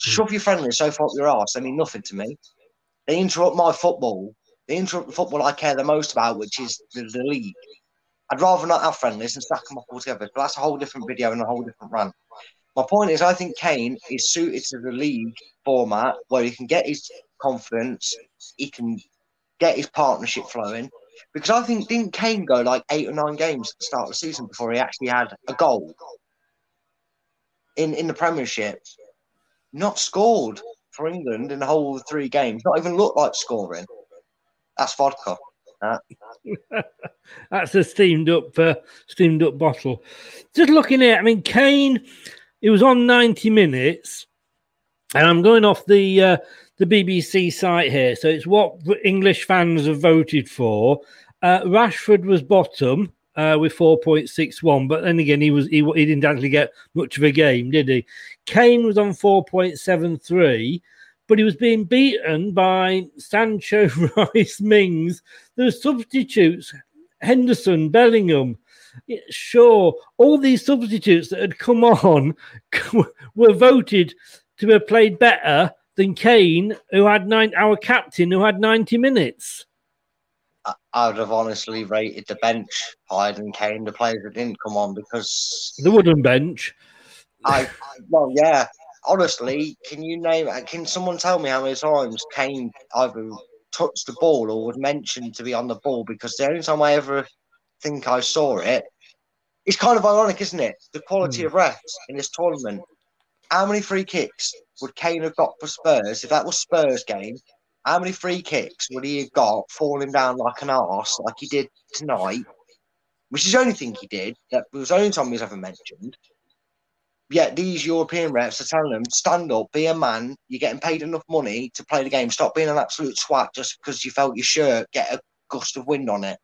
Shove your friendlies so far up your arse, they mean nothing to me. They interrupt my football. They interrupt the football I care the most about, which is the, the league. I'd rather not have friendlies and stack them up all together, but that's a whole different video and a whole different rant. My point is, I think Kane is suited to the league format where he can get his confidence, he can get his partnership flowing. Because I think didn't Kane go like eight or nine games at the start of the season before he actually had a goal in in the Premiership? not scored for England in the whole three games. Not even looked like scoring. That's vodka. Uh, *laughs* That's a steamed up, uh, steamed up bottle. Just looking at, I mean, Kane, he was on ninety minutes, and I'm going off the uh, the BBC site here, so it's what English fans have voted for. Uh, Rashford was bottom uh, with 4.61, but then again, he was he, he didn't actually get much of a game, did he? Kane was on 4.73, but he was being beaten by Sancho, *laughs* Rice, Mings. The substitutes, Henderson, Bellingham. Sure, all these substitutes that had come on *laughs* were voted to have played better than Kane, who had nine. Our captain, who had ninety minutes. I- I would have honestly rated the bench higher than Kane, the players that didn't come on, because The wooden bench. I, well, yeah. Honestly, can you name? Uh, can someone tell me how many times Kane either touched the ball or was mentioned to be on the ball? Because the only time I ever think I saw it, it's kind of ironic, isn't it? The quality hmm. of refs in this tournament. How many free kicks would Kane have got for Spurs if that was Spurs game? How many free kicks would he have got falling down like an arse like he did tonight? Which is the only thing he did. That was the only time he was ever mentioned. Yet these European refs are telling them, stand up, be a man. You're getting paid enough money to play the game. Stop being an absolute swat just because you felt your shirt get a gust of wind on it.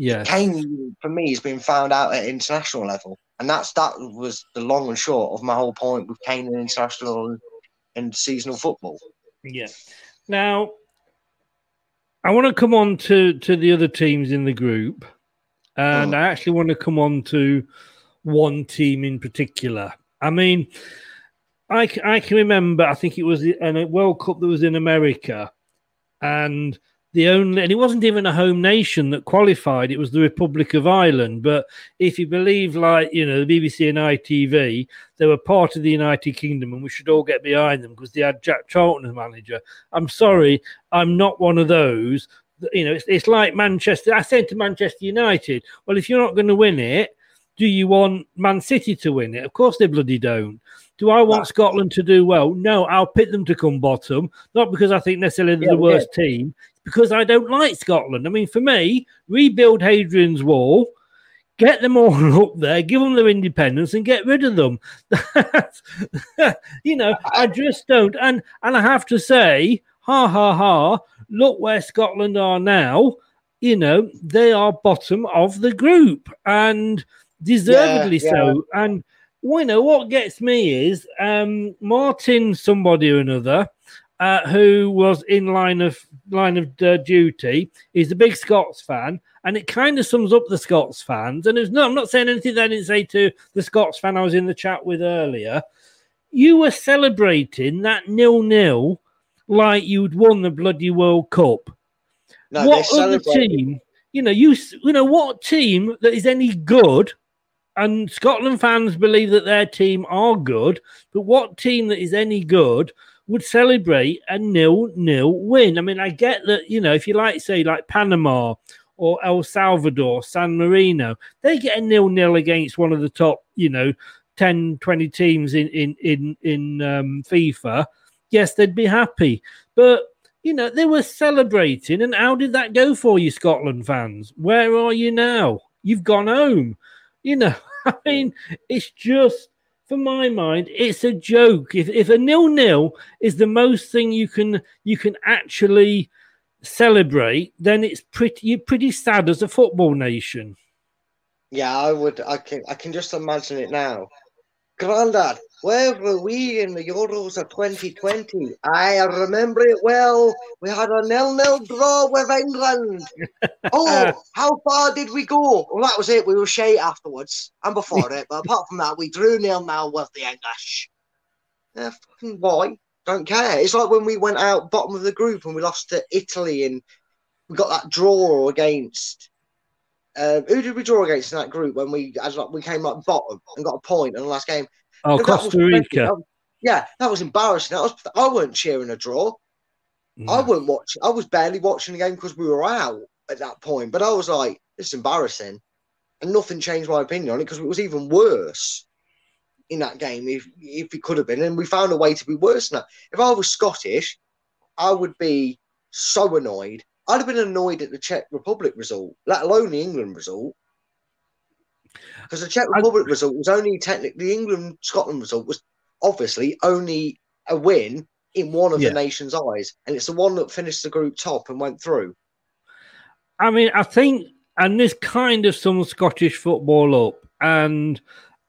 Yeah. Kane, for me, has been found out at international level, and that's that was the long and short of my whole point with Kane and international and, seasonal football. Yeah. Now, I want to come on to to the other teams in the group, and Mm. I actually want to come on to one team in particular. I mean, I I can remember. I think it was the- a World Cup that was in America, and the only and it wasn't even a home nation that qualified. It was the Republic of Ireland. But if you believe, like you know, the BBC and ITV, they were part of the United Kingdom, and we should all get behind them because they had Jack Charlton as manager. I'm sorry, I'm not one of those. You know, it's, it's like Manchester. I said to Manchester United, well, if you're not going to win it, do you want Man City to win it? Of course, they bloody don't. Do I want Scotland to do well? No, I'll pick them to come bottom, not because I think necessarily they're Yeah, the worst yeah. team, because I don't like Scotland. I mean, for me, rebuild Hadrian's Wall, get them all *laughs* up there, give them their independence, and get rid of them. *laughs* *laughs* you know, I just don't. And and I have to say, ha ha ha! Look where Scotland are now. You know, they are bottom of the group, and deservedly Yeah, so. And well, you know what gets me is um, Martin, somebody or another, uh, who was in line of line of uh, duty. He's a big Scots fan, and it kind of sums up the Scots fans. And it's no, I'm not saying anything that I didn't say to the Scots fan I was in the chat with earlier. You were celebrating that nil nil like you'd won the bloody World Cup. No, what other team? You know, you you know what team that is any good? And Scotland fans believe that their team are good, but what team that is any good would celebrate a nil-nil win? I mean, I get that you know if you like, say, like Panama or El Salvador, San Marino, they get a nil-nil against one of the top, you know, 10, 20 teams in in in in um, FIFA. Yes, they'd be happy, but you know they were celebrating. And how did that go for you, Scotland fans? Where are you now? You've gone home. You know, *laughs* I mean, it's just for my mind, it's a joke. If if a nil-nil is the most thing you can you can actually celebrate, then it's pretty you're pretty sad as a football nation. Yeah, I would. I can. I can just imagine it now. Grandad, where were we in the Euros of 2020? I remember it well. We had a nil-nil draw with England. *laughs* Oh, how far did we go? Well, that was it. We were shite afterwards and before it. But apart from that, we drew nil-nil with the English. Yeah, fucking why? Don't care. It's like when we went out bottom of the group and we lost to Italy and we got that draw against. Uh, who did we draw against in that group when we as like we came like bottom and got a point in the last game? Oh, Costa. Rica. Was- yeah, that was embarrassing. That was I weren't cheering a draw. I weren't watching. I was barely watching the game because we were out at that point. But I was like, "This is embarrassing," and nothing changed my opinion on it because it was even worse. in that game if if it could have been, and we found a way to be worse than that. If I was Scottish, I would be so annoyed. I'd have been annoyed at the Czech Republic result, let alone the England result. Because the Czech Republic I, result was only technically the England Scotland result was obviously only a win in one of yeah. the nation's eyes, and it's the one that finished the group top and went through. I mean, I think, and this kind of sums Scottish football up, and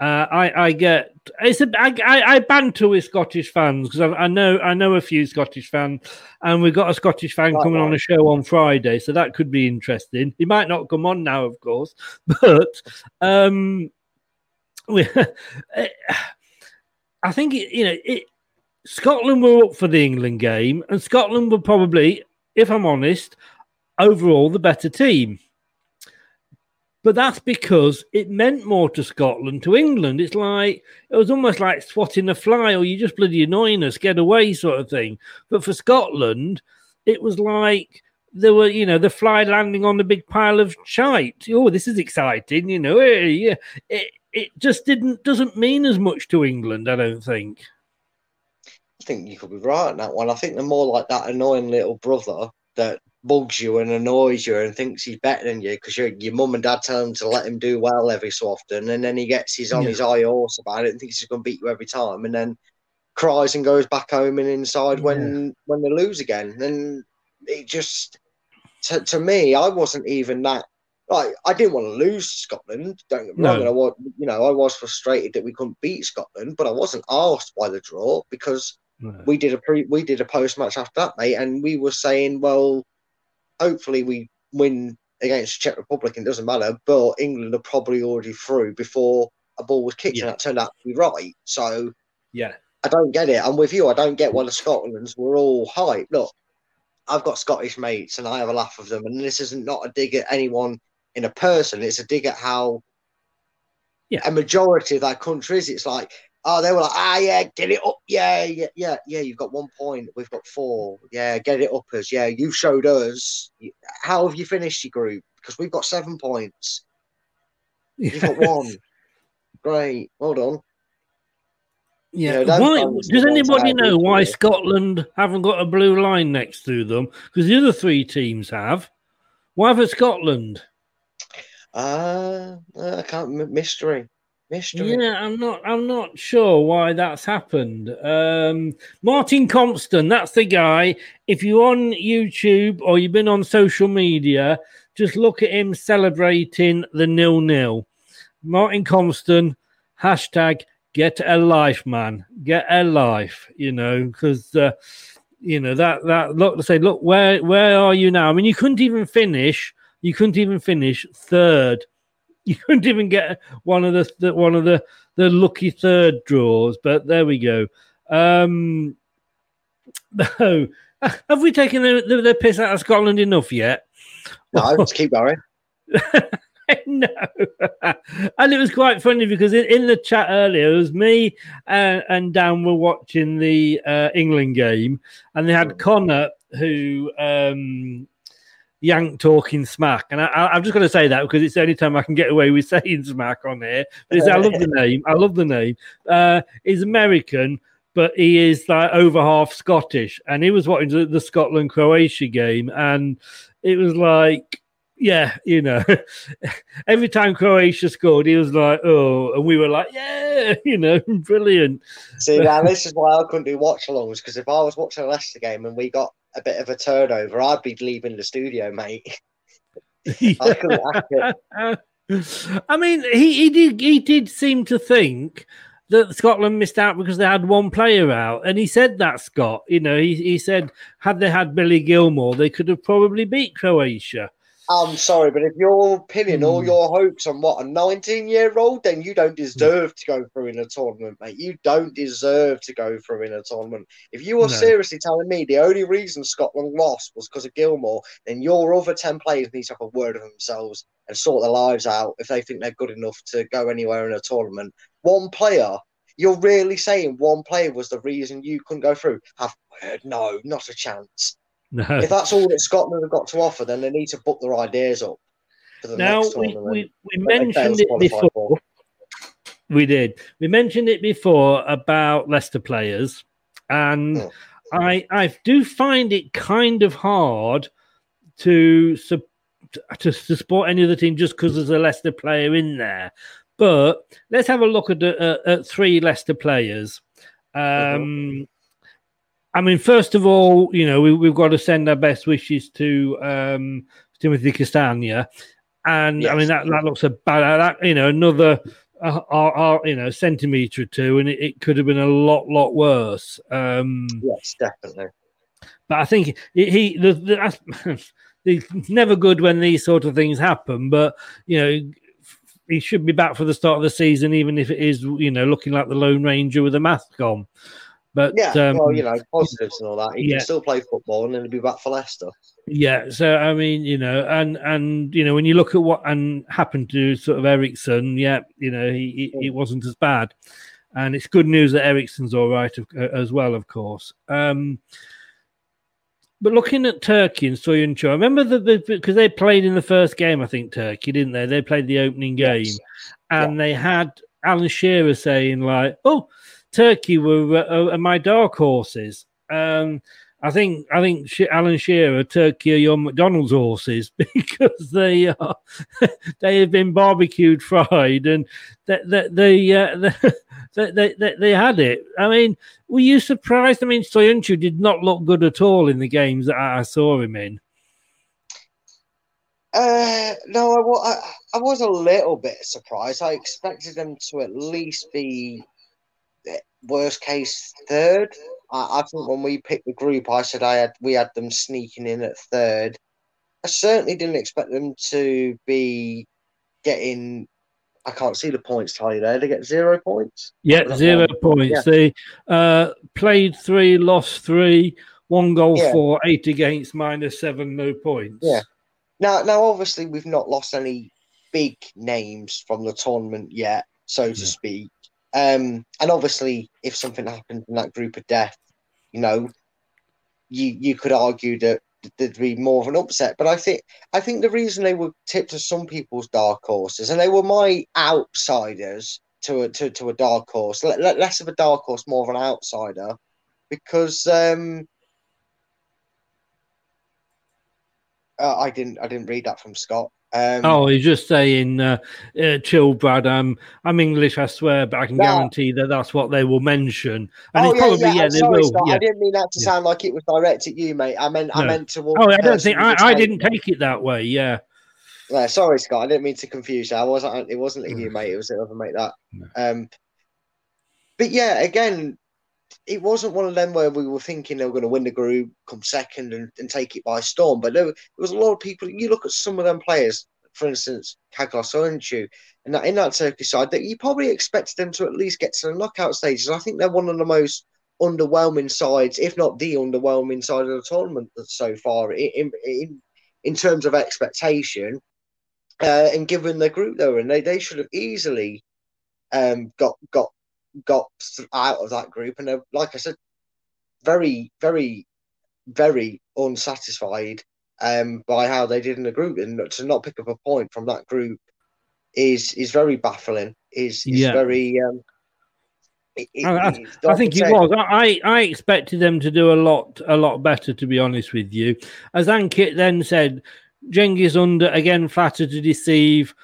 uh, I, I get it's a, I, I, I banter with Scottish fans because I, I, know I know a few Scottish fans, and we've got a Scottish fan right, coming right. on a show on Friday, so that could be interesting. He might not come on now, of course, *laughs* but um, *laughs* we, I think it, you know it, Scotland were up for the England game, and Scotland were probably, if I'm honest, overall the better team. But that's because it meant more to Scotland, to England. It's like it was almost like swatting a fly, or you just bloody annoying us, get away, sort of thing. But for Scotland, it was like there were, you know, the fly landing on the big pile of shite. Oh, this is exciting, you know. Eh, yeah, it it just didn't doesn't mean as much to England, I don't think. I think you could be right on that one. I think they're more like that annoying little brother that bugs you and annoys you and thinks he's better than you because your your mum and dad tell him to let him do well every so often, and then he gets his on yeah. his high horse about it and thinks he's going to beat you every time, and then cries and goes back home and inside yeah. when when they lose again. And it just to, to me, I wasn't even that. Like, I didn't want to lose Scotland. Don't get me wrong. No. I was, you know, I was frustrated that we couldn't beat Scotland, but I wasn't asked by the draw because no. we did a pre, we did a post match after that, mate, and we were saying, well, hopefully we win against Czech Republic and it doesn't matter, but England are probably already through before a ball was kicked, yeah. and that turned out to be right. So, yeah, I don't get it. I'm with you. I don't get why the Scotland's were all hype. Look, I've got Scottish mates and I have a laugh of them, and this isn't not a dig at anyone in a person, it's a dig at how yeah. a majority of that countries, it's like Oh, they were like, ah, yeah, get it up. Yeah, yeah, yeah, yeah. You've got one point. We've got four. Yeah, get it up us. Yeah, you showed us. How have you finished your group? Because we've got seven points. You've got *laughs* one. Great. Well done. Yeah. You know, why, does anybody know why Scotland haven't got a blue line next to them? Because the other three teams have. Why for Scotland? Uh, I can't. Mystery. Mystery. Yeah, I'm not. I'm not sure why that's happened. Um, Martin Compston, that's the guy. If you're on YouTube or you've been on social media, just look at him celebrating the nil nil. Martin Compston, hashtag get a life, man. Get a life. You know, because uh, you know that that look. To say, look, where where are you now? I mean, you couldn't even finish. You couldn't even finish third *laughs* you couldn't even get one of the, the one of the the lucky third draws. But there we go. Um, *laughs* no, *laughs* have we taken the, the, the piss out of Scotland enough yet? No, let's keep going. no, and it was quite funny because in, in, the chat earlier, it was me and, and Dan were watching the uh, England game, and they had Connor who um, Yank talking smack. And I, am just going to say that because it's the only time I can get away with *laughs* saying smack on here. But I love the name. I love the name. Uh, he's American, but he is like over half Scottish. And he was watching the, the Scotland Croatia game. And it was like, yeah, you know, *laughs* every time Croatia scored, he was like, oh, and we were like, yeah, *laughs* you know, *laughs* brilliant. See, now this is why I couldn't do watch alongs because if I was watching a Leicester game and we got a bit of a turnover, I'd be leaving the studio, mate. I couldn't it. I mean, he, he did he did seem to think that Scotland missed out because they had one player out, and he said that Scott. You know, he he said had they had Billy Gilmour, they could have probably beat Croatia. I'm sorry, but if you're pinning all hmm. your hopes on what a 19 year old, then you don't deserve to go through in a tournament, mate. You don't deserve to go through in a tournament. If you are no. seriously telling me the only reason Scotland lost was because of Gilmour, then your other 10 players need to have a word of themselves and sort their lives out if they think they're good enough to go anywhere in a tournament. One player you're really saying one player was the reason you couldn't go through? Have word? No, not a chance. No. If that's all that Scotland have got to offer, then they need to book their ideas up. now we, we, we mentioned it before. We did. We mentioned it before about Leicester players, and Mm. I I do find it kind of hard to to, to support any other team just because there's a Leicester player in there. But let's have a look at the, uh, at three Leicester players. Um, I mean, first of all, you know, we, we've got to send our best wishes to um, Timothy Castagne, and I mean that that looks a bad, that you know, another uh, uh, uh, you know centimeter or two, and it, it could have been a lot lot worse. Um, Yes, definitely. but I think he, he the, the, that's- *laughs* it's never good when these sort of things happen. But you know, he should be back for the start of the season, even if it is you know looking like the Lone Ranger with a mask on. But Yeah, um, well, you know, positives and all that. He yeah. can still play football and then he'll be back for Leicester. Yeah, so I mean, you know, and and you know, when you look at what and happened to sort of Eriksen, yeah, you know, he, he it wasn't as bad, and it's good news that Eriksen's all right uh, as well, of course. Um, but looking at Turkey and Soyuncu, I remember the because they played in the first game, I think Turkey didn't they? They played the opening game, Yes. and they had Alan Shearer saying like, "Oh, Turkey were uh, uh, my dark horses." Um, I think I think Alan Shearer, Turkey are your McDonald's horses *laughs* because they are *laughs* they have been barbecued, fried, and that that they, uh, they, they, they they had it. I mean, were you surprised? I mean, Soyuncu did not look good at all in the games that I saw him in. Uh, no, I, I, I was a little bit surprised. I expected them to at least be worst case third. I, I think when we picked the group, I said I had we had them sneaking in at third. I certainly didn't expect them to be getting. I can't see the points tally there. They get zero points. Yeah, zero one? points. Yeah. They uh, played three, lost three, one goal Yeah. for, eight against, minus seven, no points. Yeah. Now, now, obviously, we've not lost any big names from the tournament yet, so to Yeah. speak. Um, and obviously, if something happened in that group of death, you know, you you could argue that there'd be more of an upset. But I think I think the reason they were tipped as some people's dark horses, and they were my outsiders to a to, to a dark horse, le- le- less of a dark horse, more of an outsider, because um, uh, I didn't I didn't read that from Scott. Um, Oh, he's just saying, uh, uh, chill, Brad. I'm, I'm English, I swear, but I can No. guarantee that that's what they will mention. And oh it's probably, yeah, I'm they sorry, will. Scott. yeah. I didn't mean that to Yeah. sound like it was direct at you, mate. I meant I meant to. Oh, I don't think, I, I didn't take it that way. Yeah. Yeah, sorry, Scott. I didn't mean to confuse you. I wasn't. It wasn't at you, mate. It was the other mate that. Um, but yeah, again, it wasn't one of them where we were thinking they were going to win the group, come second, and, and take it by storm. But there, there was a lot of people. You look at some of them players, for instance, Caglar Soyuncu, and that in that Turkish side, that you probably expected them to at least get to the knockout stages. I think they're one of the most underwhelming sides, if not the underwhelming side of the tournament so far, in in, in, in terms of expectation. Uh, and given the group they were in, they, they should have easily um, got got got out of that group, and they're, like I said, very very very unsatisfied um, by how they did in the group, and to not pick up a point from that group is is very baffling. Is is Yeah. very. Um, it- it- I, I, I think it was. I, I expected them to do a lot, a lot better. To be honest with you, as Ankit then said, Cengiz Under again flattered to deceive.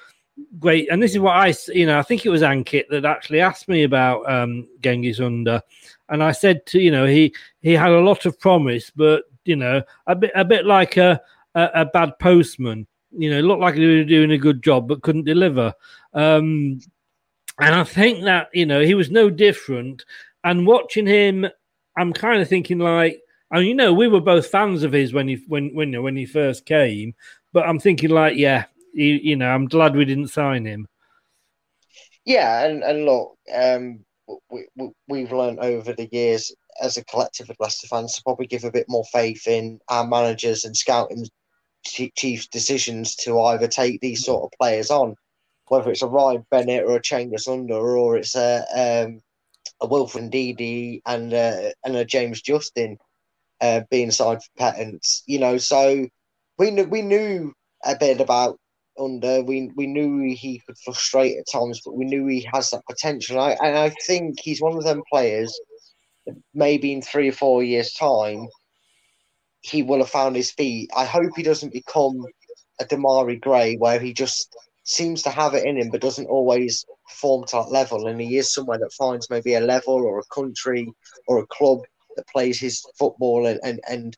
Great, and this is what I, you know, I think it was Ankit that actually asked me about um, Cengiz Under, and I said to you know he he had a lot of promise, but you know a bit a bit like a a, a bad postman. You know, looked like he was doing a good job but couldn't deliver. Um, and I think that you know he was no different. And watching him, I'm kind of thinking like, and you know, we were both fans of his when he when when when he first came. But I'm thinking like, yeah, you, you know, I'm glad we didn't sign him. Yeah, and, and look, um, we, we, we've learned over the years as a collective of Leicester fans to probably give a bit more faith in our managers and scouting chiefs' decisions to either take these sort of players on, whether it's a Ryan Bennett or a Cengiz Under or it's a um, a Wilfred Ndidi and uh, and a James Justin uh, being signed for patents. You know, so we knew we knew a bit about under. We we knew he could frustrate at times, but we knew he has that potential. I, and I think he's one of them players. That maybe in three or four years' time, he will have found his feet. I hope he doesn't become a Demarai Gray, where he just seems to have it in him, but doesn't always perform to that level. And he is somewhere that finds maybe a level or a country or a club that plays his football and, and, and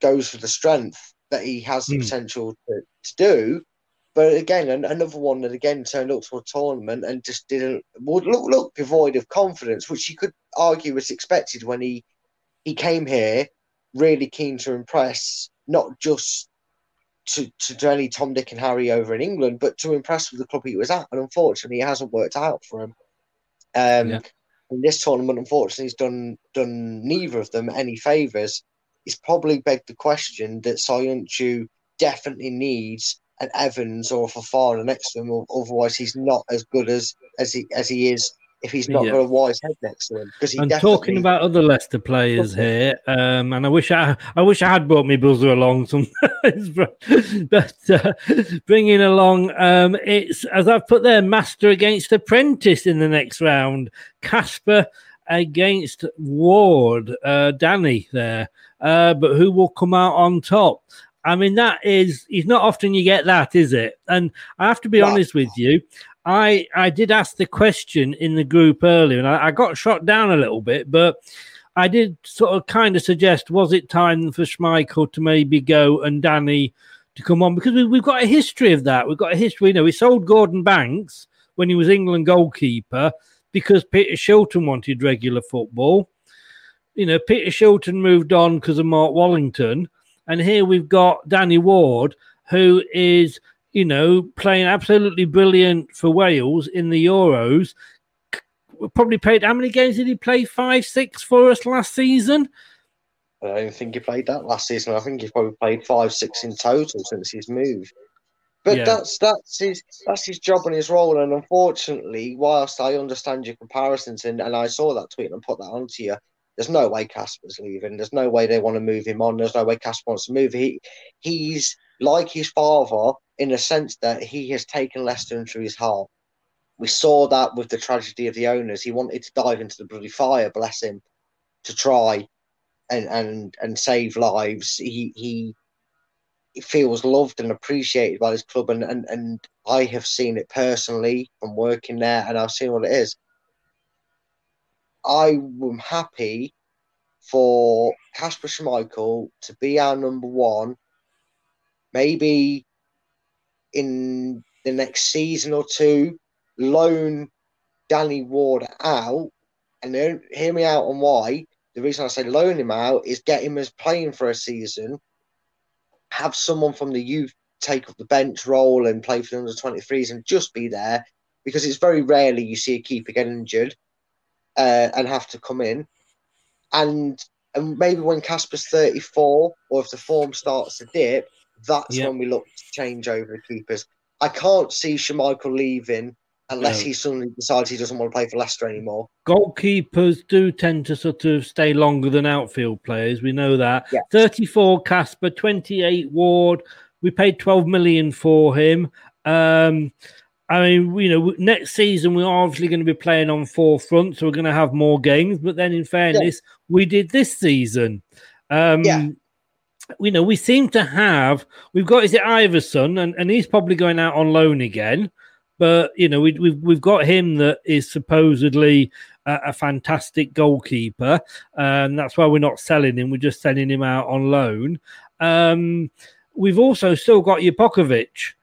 goes for the strength that he has the Mm. potential to, to do. But again, another one that again turned up to a tournament and just didn't would look look devoid of confidence, which you could argue was expected when he he came here really keen to impress, not just to, to, to any Tom, Dick, and Harry over in England, but to impress with the club he was at. And unfortunately, it hasn't worked out for him. Um, Yeah. In this tournament, unfortunately, he's done done neither of them any favours. It's probably begged the question that Soyuncu definitely needs an Evans or a Fofana next to him, or otherwise he's not as good as as he as he is if he's not Yeah. got a wise head next to him. Because definitely talking about other Leicester players here, um, and I wish I, I wish I had brought my buzzer along sometimes, *laughs* but, but uh, bringing along, um, it's as I've put there, Master against Apprentice in the next round, Kasper against Ward, uh, Danny there, uh, but who will come out on top? I mean, that is, it's not often you get that, is it? And I have to be No. honest with you. I I did ask the question in the group earlier, and I, I got shot down a little bit, but I did sort of kind of suggest was it time for Schmeichel to maybe go and Danny to come on because we, we've got a history of that. We've got a history. You know, we sold Gordon Banks when he was England goalkeeper because Peter Shilton wanted regular football. You know, Peter Shilton moved on because of Mark Wallington, and here we've got Danny Ward, who is you know, playing absolutely brilliant for Wales in the Euros. Probably played how many games did he play? Five, six for us last season. I don't think he played that last season. I think he's probably played five, six in total since he's moved. But Yeah. that's that's his that's his job and his role. And unfortunately, whilst I understand your comparisons and, and I saw that tweet and put that onto you, there's no way Kasper's leaving. There's no way they want to move him on. There's no way Kasper wants to move. He he's like his father in the sense that he has taken Leicester into his heart. We saw that with the tragedy of the owners. He wanted to dive into the bloody fire, bless him, to try and and and save lives. He he feels loved and appreciated by this club, and and and I have seen it personally from working there, and I've seen what it is. I am happy for Kasper Schmeichel to be our number one, maybe in the next season or two, loan Danny Ward out, and hear me out on why. The reason I say loan him out is get him as playing for a season, have someone from the youth take up the bench role and play for the under 23s and just be there because it's very rarely you see a keeper get injured uh, and have to come in. And and maybe when Kasper's 34 or if the form starts to dip, that's when we look to change over the keepers. I can't see Schmeichel leaving unless No. he suddenly decides he doesn't want to play for Leicester anymore. Goalkeepers do tend to sort of stay longer than outfield players. We know that. Yeah. 34 Kasper, 28 Ward. We paid 12 million for him. Um, I mean, you know, next season we're obviously going to be playing on four fronts, so we're going to have more games. But then, in fairness, we did this season. Um, Yeah. You know, we seem to have. We've got is it Iversen, and, and he's probably going out on loan again. But you know, we, we've we've got him that is supposedly a, a fantastic goalkeeper, and that's why we're not selling him. We're just sending him out on loan. Um, we've also still got Jakupovic.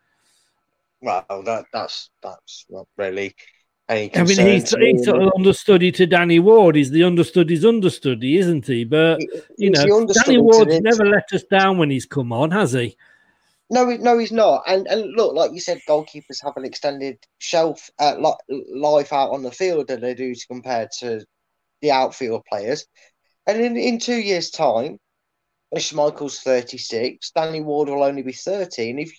Well, that that's that's not really any I mean, he's, he's sort of understudy to Danny Ward. He's the understudy's understudy, isn't he? But you He's know, Danny Ward's never let us down when he's come on, has he? No, no, he's not. And and look, like you said, goalkeepers have an extended shelf uh, life out on the field than they do to compare to the outfield players. And in, in two years' time, Schmeichel's 36, Danny Ward will only be 30. And if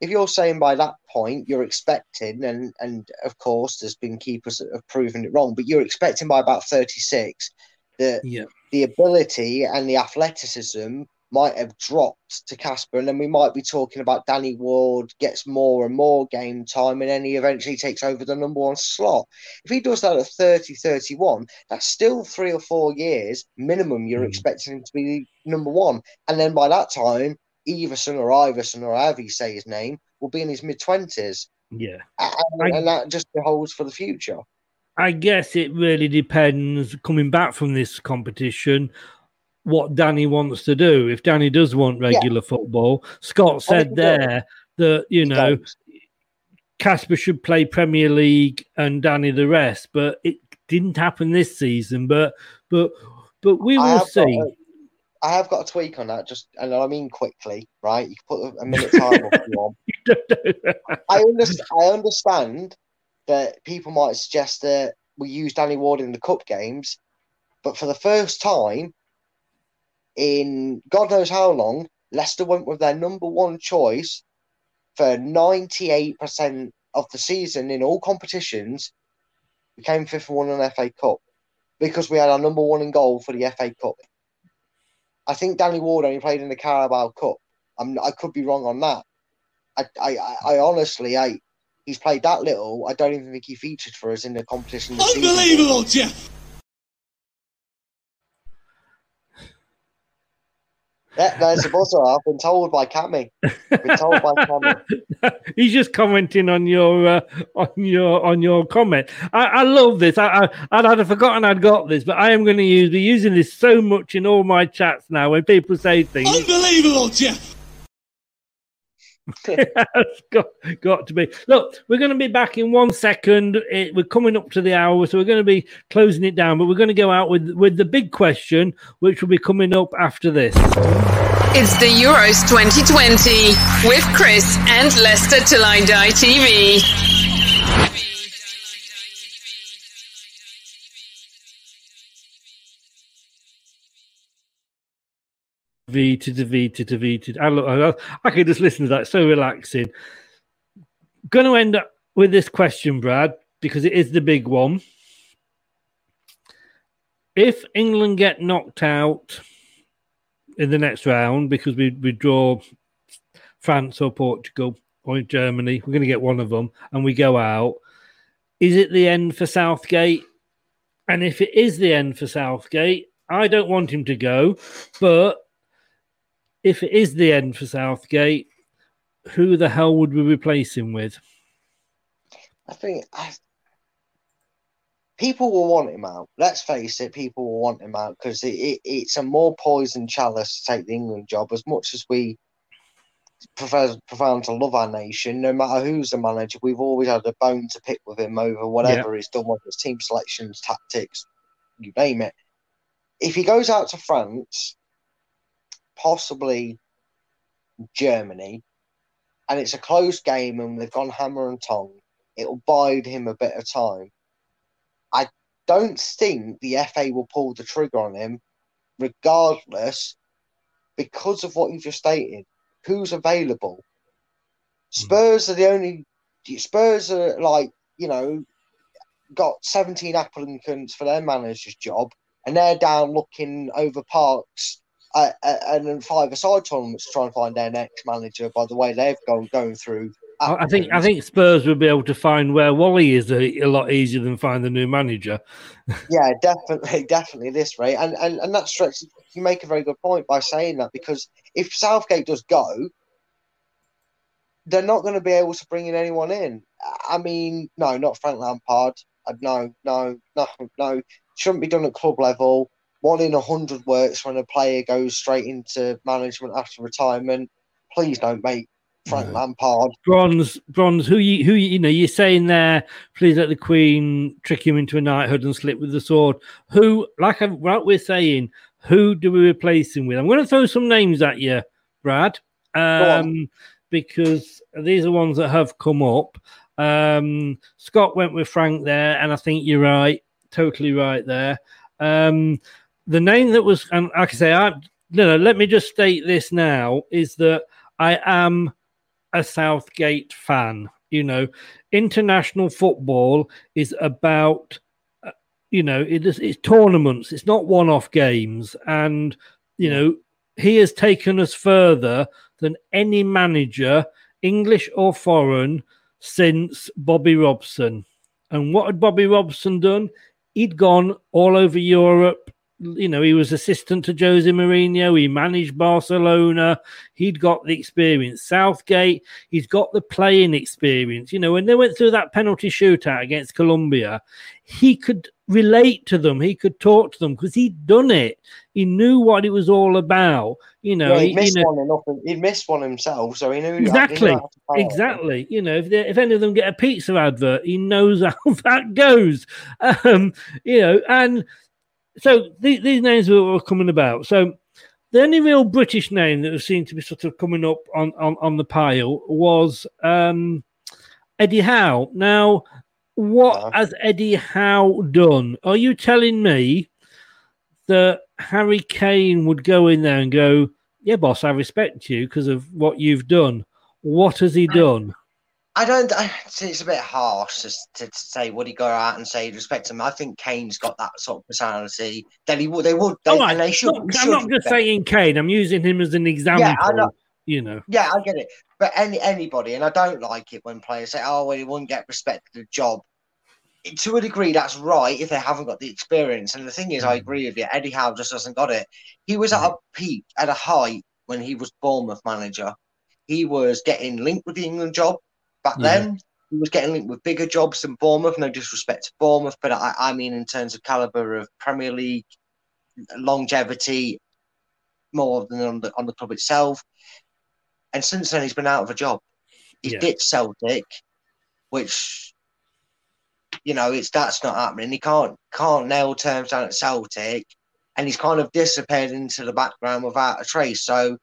if you're saying by that point you're expecting, and and of course there's been keepers that have proven it wrong, but you're expecting by about 36 that Yeah. the ability and the athleticism might have dropped to Kasper, and then we might be talking about Danny Ward gets more and more game time, and then he eventually takes over the number one slot. If he does that at 30 31, that's still three or four years minimum you're Mm. expecting him to be number one. And then by that time, Everson or Iversen or however you say his name will be in his mid 20s. Yeah. And, I- and that just holds for the future. I guess it really depends coming back from this competition what Danny wants to do. If Danny does want regular football, Scott oh, said he does. there that you know. Casper should play Premier League and Danny the rest, but it didn't happen this season. But but but we will got see. I have got a tweak on that, just and I mean quickly, right? You can put a minute time on. you want. *laughs* I understand. I understand that people might suggest that we use Danny Ward in the cup games, but for the first time in God knows how long, Leicester went with their number one choice for ninety-eight percent of the season in all competitions. We came fifth and won an FA Cup because we had our number one in goal for the FA Cup. I think Danny Ward only played in the Carabao Cup. I'm, I could be wrong on that. I, I, I- honestly, I, he's played that little. I don't even think he featured for us in the competition. Unbelievable, Jeff. Yeah, there's a buzzer. I've been told by Cammy. Been told by Cammy. *laughs* He's just commenting on your uh, on your on your comment. I, I love this. I, I I'd, I'd have forgotten I'd got this, but I am going to use be using this so much in all my chats now. When people say things, Unbelievable, Jeff. *laughs* got, got to be. Look, we're going to be back in one second. It, we're coming up to the hour, so we're going to be closing it down. But we're going to go out with with the big question, which will be coming up after this. It's the Euros 2020 with Chris and Leicester Till I Die TV. Vita to Vita to Vita. I, look, I, I could just listen to that. So relaxing. Going to end up with this question, Brad, because it is the big one. If England get knocked out in the next round because we, we draw France or Portugal or Germany, we're going to get one of them and we go out, is it the end for Southgate? And if it is the end for Southgate, I don't want him to go, but if it is the end for Southgate, who the hell would we replace him with? I think I, people will want him out. Let's face it, people will want him out because it, it, it's a more poison chalice to take the England job. As much as we prefer, prefer to love our nation, no matter who's the manager, we've always had a bone to pick with him over whatever he's done, whether it's team selections, tactics, you name it. If he goes out to France, possibly Germany, and it's a close game and they've gone hammer and tongue, it'll bide him a bit of time. I don't think the FA will pull the trigger on him, regardless, because of what you've just stated. Who's available? Hmm. Spurs are the only. Spurs are like you know, got seventeen applicants for their manager's job, and they're down looking over parks and then five-a-side tournaments to try and find their next manager. By the way, they've gone going through. I I think I think Spurs will be able to find where Wally is a, a lot easier than find the new manager. *laughs* Yeah, definitely, definitely this rate, and and and that stretch. You make a very good point by saying that because if Southgate does go, they're not going to be able to bring in anyone in. I mean, no, not Frank Lampard. Uh, No, no, no, no. Shouldn't be done at club level. One in a hundred works when a player goes straight into management after retirement. Please don't make Frank Lampard. Bronze, bronze. Who you who you, you know? You're saying there, please let the Queen trick him into a knighthood and slip with the sword. Who, like I, like we're saying, who do we replace him with? I'm going to throw some names at you, Brad, um, because these are ones that have come up. Um, Scott went with Frank there, and I think you're right, totally right there. Um, the name that was, and like I say, I no, no. Let me just state this now: is that I am a Southgate fan. You know, international football is about, uh, you know, it is it's tournaments. It's not one-off games, and you know, he has taken us further than any manager, English or foreign, since Bobby Robson. And what had Bobby Robson done? He'd gone all over Europe. You know, he was assistant to Jose Mourinho. He managed Barcelona. He'd got the experience. Southgate, he's got the playing experience. You know, when they went through that penalty shootout against Colombia, he could relate to them. He could talk to them because he'd done it. He knew what it was all about. You know, Yeah, he- missed you know- one enough. Missed one himself, so he knew Exactly, He knew how to it. exactly. You know, if they, if any of them get a pizza advert, he knows *laughs* how that goes. Um, you know, and so these, these names were, were coming about. So the only real British name that was seen to be sort of coming up on on, on the pile was um, Eddie Howe. Now, what has Eddie Howe done? Are you telling me that Harry Kane would go in there and go, "Yeah, boss, I respect you because of what you've done." What has he done? I don't. I, it's a bit harsh to, to, to say would he go out and say respect him. I think Kane's got that sort of personality that he would. They would. They, oh, All right, they should. look, I'm not just saying Kane. I'm using him as an example. Yeah, I know. You know. Yeah, I get it. But any anybody, and I don't like it when players say, "Oh, well, he wouldn't get respect for the job." To a degree, that's right if they haven't got the experience. And the thing is, I mm. agree with you. Eddie Howe just hasn't got it. He was at mm-hmm. a peak, at a height when he was Bournemouth manager. He was getting linked with the England job back Yeah. then. He was getting linked with bigger jobs than Bournemouth. No disrespect to Bournemouth, but I, I mean in terms of caliber of Premier League longevity, more than on the on the club itself. And since then, he's been out of a job. He Yeah. ditched Celtic, which you know it's that's not happening. He can't can't nail terms down at Celtic, and he's kind of disappeared into the background without a trace. So,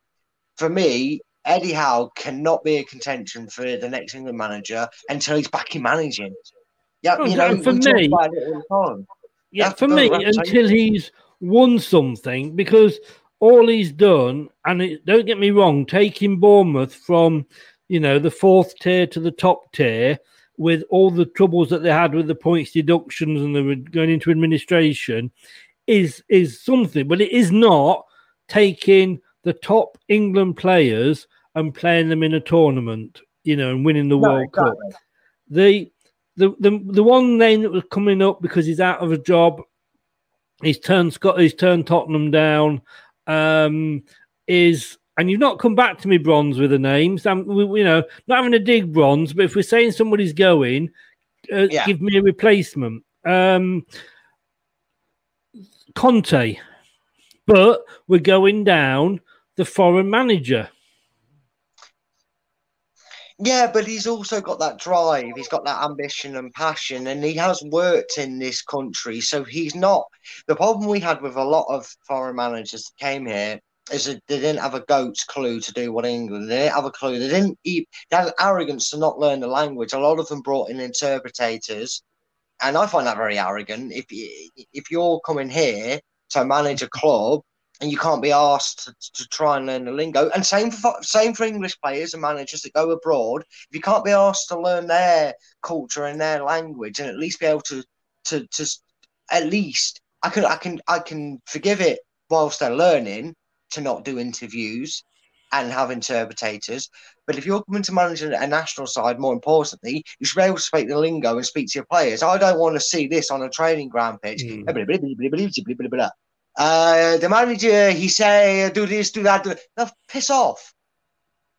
for me, Eddie Howe cannot be a contention for the next England manager until he's back in managing. Yeah, Oh, you know, for me- about it all the time. Yeah, That's for me, until he's won something, because all he's done, and it, don't get me wrong, taking Bournemouth from you know the fourth tier to the top tier with all the troubles that they had with the points deductions and they were going into administration is is something, but it is not taking the top England players and playing them in a tournament, you know, and winning the No, World Cup. The the the the one name that was coming up because he's out of a job, he's turned Scott, he's turned Tottenham down. Um, is and you've not come back to me, Bronze, with the names. Um, we, you know, not having a dig Bronze, but if we're saying somebody's going, uh, Yeah. give me a replacement. Um, Conte, but we're going down the foreign manager. Yeah, but he's also got that drive. He's got that ambition and passion, and he has worked in this country. So he's not. The problem we had with a lot of foreign managers that came here is that they didn't have a goat's clue to do what England. They didn't have a clue. They didn't. e- They had arrogance to not learn the language. A lot of them brought in interpreters, and I find that very arrogant. If if you're coming here to manage a club and you can't be asked to, to try and learn the lingo. And same for same for English players and managers that go abroad. If you can't be asked to learn their culture and their language, and at least be able to to to at least I can I can I can forgive it whilst they're learning to not do interviews and have interpreters. But if you're coming to manage a a national side, more importantly, you should be able to speak the lingo and speak to your players. I don't want to see this on a training ground pitch. Hmm. Uh, the manager, he say, do this, do that. Now, piss off.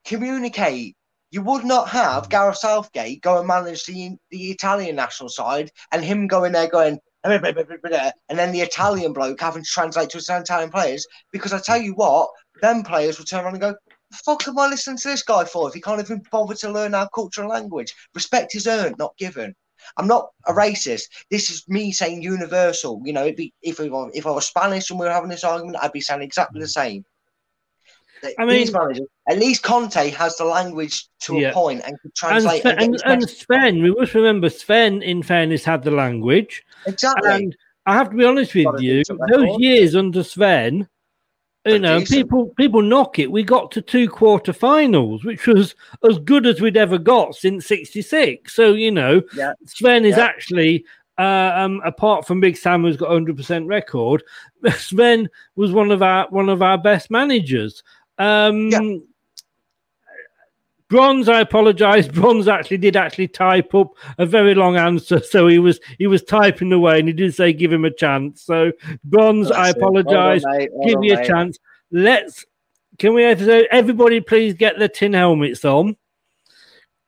Communicate. You would not have Gareth Southgate go and manage the, the Italian national side and him going there going, and then the Italian bloke having to translate to Italian players. Because I tell you what, them players will turn around and go, fuck am I listening to this guy for if he can't even bother to learn our culture and language? Respect is earned, not given. I'm not a mm. racist. This is me saying universal. You know, it'd be if we were, if I was Spanish and we were having this argument, I'd be saying exactly the mm. same. I mean- managers, at least Conte has the language to Yeah. a point and can translate. Sven, and get and, and Sven, we must remember Sven, in fairness, had the language. Exactly. And I have to be honest with you, those years under Sven, you know, decent. people people knock it. We got to two quarterfinals, which was as good as we'd ever got since '66. So you know, Yeah. Sven is Yeah. actually uh, um, apart from Big Sam, who's got 100% record, *laughs* Sven was one of our one of our best managers. Um, yeah. Bronze, I apologise. *laughs* Bronze actually did actually type up a very long answer, so he was he was typing away, and he did say give him a chance. So Bronze, That's I apologise. Give me a chance. Let's can we everybody please get the tin helmets on?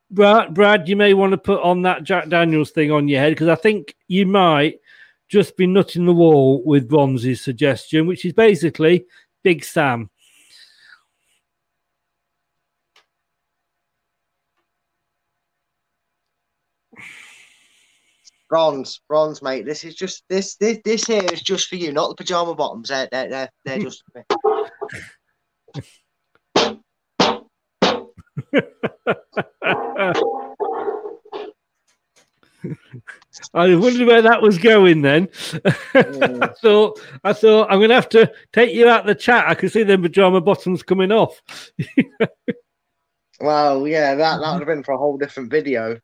Brad, Brad, you may want to put on that Jack Daniels thing on your head because I think you might just be nutting the wall with Bronze's suggestion, which is basically Big Sam. Bronze, bronze, mate. This is just this this this here is just for you, not the pajama bottoms. They're they're they're, they're just. *laughs* I wondered where that was going then. *laughs* I thought I thought I'm gonna have to take you out the chat. I can see the pajama bottoms coming off. *laughs* well, yeah, that that would have been for a whole different video.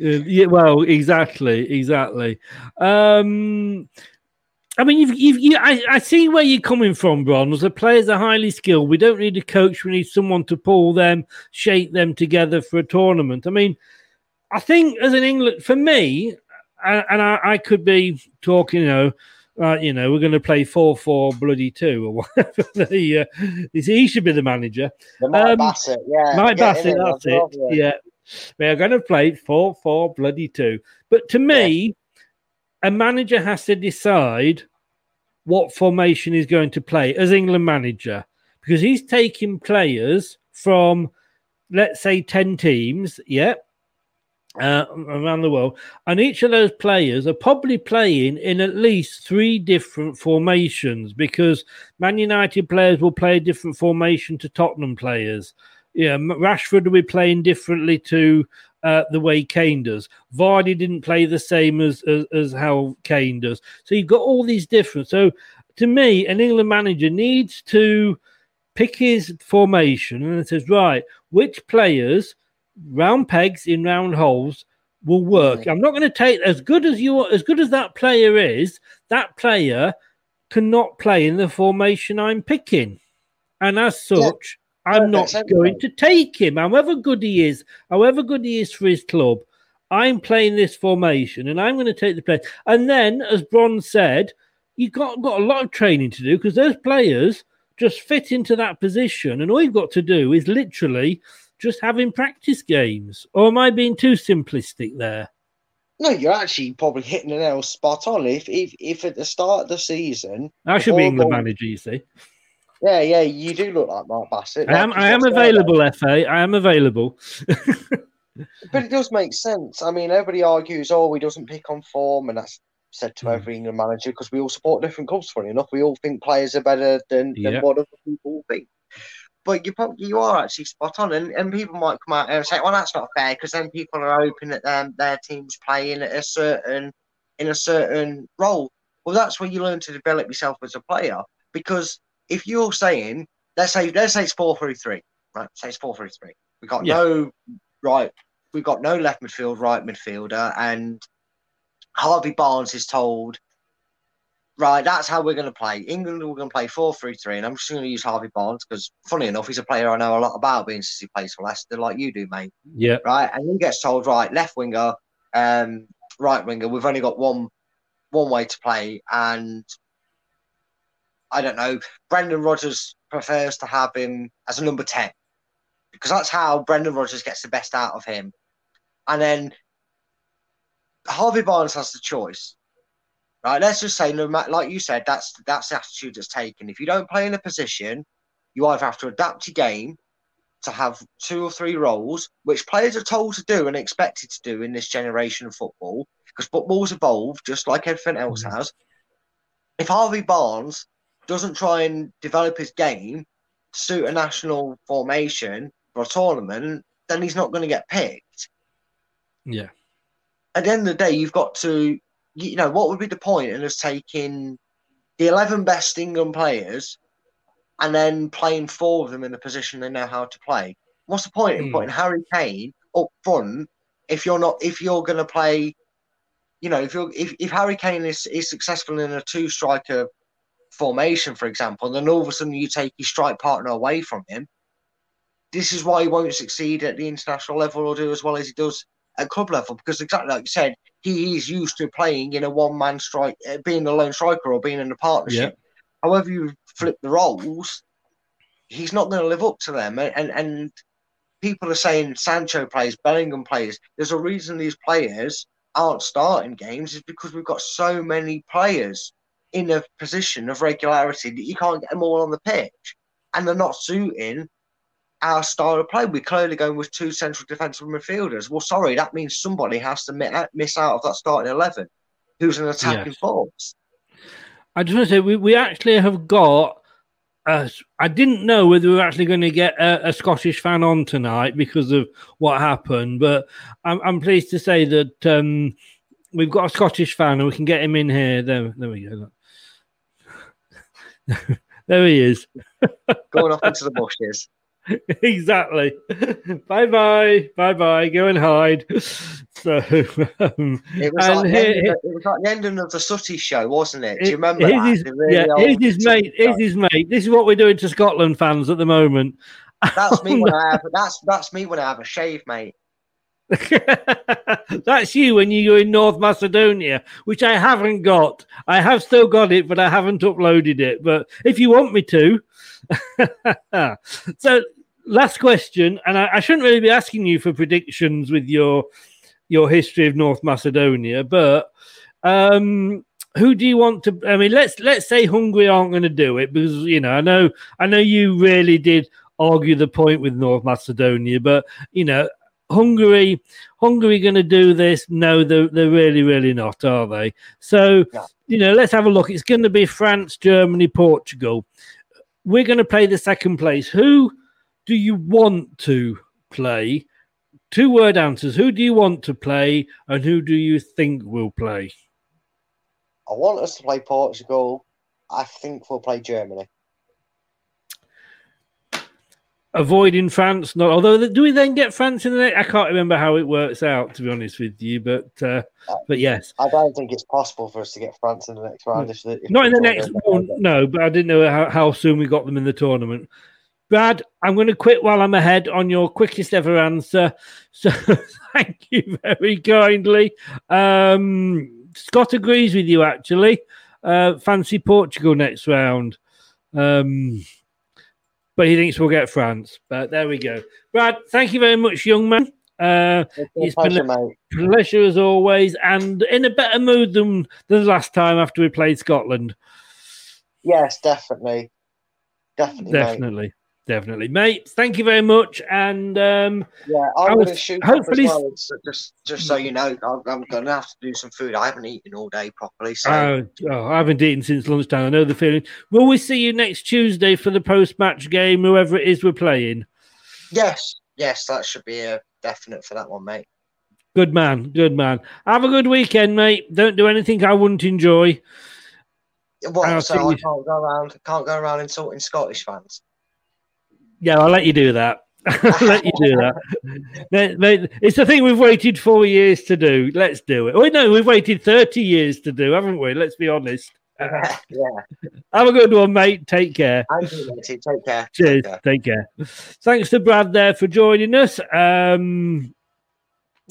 Uh, yeah, well, exactly, exactly. Um, I mean, you've, you've, you, I, I see where you're coming from, Bronze. The players are highly skilled. We don't need a coach. We need someone to pull them, shape them together for a tournament. I mean, I think as an England, for me, and I, I could be talking, you know, uh, you know, we're going to play four four bloody two or *laughs* whatever. the, uh, he should be the manager. The Mike um, Bassett, yeah, Mike Bassett, that's it. Yeah, we are going to play four four bloody two. But to me, yeah a manager has to decide what formation he's going to play as England manager because he's taking players from, let's say, 10 teams, yeah, uh, around the world. And each of those players are probably playing in at least three different formations because Man United players will play a different formation to Tottenham players. Yeah, Rashford will be playing differently to uh, the way Kane does. Vardy didn't play the same as, as, as how Kane does. So you've got all these different. So to me, an England manager needs to pick his formation and it says, right, which players, round pegs in round holes, will work. Mm-hmm. I'm not going to take as good as you as good as that player is. That player cannot play in the formation I'm picking, and as such, I'm not going to take him, however good he is, however good he is for his club. I'm playing this formation and I'm going to take the play. And then, as Bronze said, you've got, got a lot of training to do because those players just fit into that position. And all you've got to do is literally just having practice games. Or am I being too simplistic there? No, you're actually probably hitting the nail spot on. If if, if at the start of the season, I should be England manager, you see. Yeah, yeah, you do look like Mark Bassett. I am, I am available, FA. I am available. but it does make sense. I mean, everybody argues, oh, he doesn't pick on form, and that's said to mm. every England manager because we all support different clubs. Funny enough, we all think players are better than, than what other people think. But you probably, you are actually spot on, and, and people might come out and say, "Well, that's not fair," because then people are hoping that um, their team's playing at a certain in a certain role. Well, that's where you learn to develop yourself as a player because if you're saying, let's say, let's say it's four through three, right? Say it's four through three. We've got yeah. no right. we've got no left midfield, right midfielder, and Harvey Barnes is told, right, that's how we're going to play. England, we're going to play four three three, and I'm just going to use Harvey Barnes because, funny enough, he's a player I know a lot about, being since he plays for Leicester, like you do, mate. Yeah. Right, and he gets told, right, left winger, um, right winger. We've only got one one way to play, and I don't know, Brendan Rodgers prefers to have him as a number 10 because that's how Brendan Rodgers gets the best out of him. And then Harvey Barnes has the choice. Right, let's just say, no matter, like you said, that's that's the attitude that's taken. If you don't play in a position, you either have to adapt your game to have two or three roles, which players are told to do and expected to do in this generation of football, because football's evolved just like everything else mm-hmm. has. If Harvey Barnes doesn't try and develop his game suit a national formation for a tournament, then he's not going to get picked. Yeah. At the end of the day, you've got to, you know, what would be the point in us taking the 11 best England players and then playing four of them in the position they know how to play? What's the point mm. in hmm. putting Harry Kane up front if you're not, if you're going to play, you know, if you're if, if Harry Kane is, is successful in a two striker formation, for example, and then all of a sudden you take your strike partner away from him, this is why he won't succeed at the international level or do as well as he does at club level. Because exactly like you said, he is used to playing in a one man strike, uh, being a lone striker or being in a partnership. However, you flip the roles, he's not going to live up to them. And, and and people are saying Sancho plays, Bellingham plays. There's a reason these players aren't starting games is because we've got so many players in a position of regularity that you can't get them all on the pitch, and they're not suiting our style of play. We're clearly going with two central defensive midfielders. Well, sorry, that means somebody has to miss out of that starting eleven, who's an attacking Yes. force. I just want to say we, we actually have got. Uh, I didn't know whether we were actually going to get a, a Scottish fan on tonight because of what happened, but I'm, I'm pleased to say that um, we've got a Scottish fan and we can get him in here. There, there we go. *laughs* there he is. *laughs* Going off into the bushes. exactly. bye bye. Bye bye. Go and hide. *laughs* So, um, It was, like the here- ending, of- it was like the ending of the Sooty show, wasn't it? Do you remember here's? His, really yeah, here's his mate. show? Here's his mate. This is what we're doing to Scotland fans at the moment. That's me when I have. That's that's me when I have a shave, mate. *laughs* That's you when you go in North Macedonia, which I haven't got. I have still got it, but I haven't uploaded it. But if you want me to. *laughs* so, last question, and I, I shouldn't really be asking you for predictions with your your history of North Macedonia, but um who do you want to i mean let's let's say hungary aren't going to do it because you know i know i know you really did argue the point with north macedonia but you know hungary hungary going to do this? No they're, they're really really not are they? So you know let's have a look. It's going to be france germany portugal. We're going to play the second place. Who do you want to play? Two word answers. Who do you want to play and who do you think will play? I want us to play Portugal. I think we'll play Germany. Avoiding France. Not although do we then get France in the next? I can't remember how it works out to be honest with you, but uh, but yes, I don't think it's possible for us to get France in the next round. If, if not in the next one. No, but I didn't know how, how soon we got them in the tournament. Brad, I'm going to quit while I'm ahead on your quickest ever answer. *laughs* So thank you very kindly. Um, Scott agrees with you actually. Uh, fancy Portugal next round. Um, but he thinks we'll get France. But there we go. Brad, thank you very much, young man. Uh, it's been pleasure, a mate. pleasure as always, and in a better mood than, than the last time after we played Scotland. Yes, definitely, definitely, mate. Definitely, mate. Thank you very much, and um, Yeah, I I'm was- going to shoot hopefully, well. Just, just so you know, I'm, I'm going to have to do some food. I haven't eaten all day properly, so Oh, oh, I haven't eaten since lunchtime. I know the feeling. Will we see you next Tuesday for the post-match game, whoever it is we're playing? yes, yes, that should be a definite for that one, mate. Good man, good man. Have a good weekend, mate. Don't do anything I wouldn't enjoy. What? So I can't go around, can't go around insulting Scottish fans. Yeah, I'll let you do that. *laughs* I'll let you do that. It's the thing we've waited four years to do. Let's do it. Oh no, we've waited thirty years to do, haven't we? Let's be honest. *laughs* yeah, Have a good one, mate. Take care. and you, matey. Take care. Cheers. Take care. Take care. Thanks to Brad there for joining us. Um,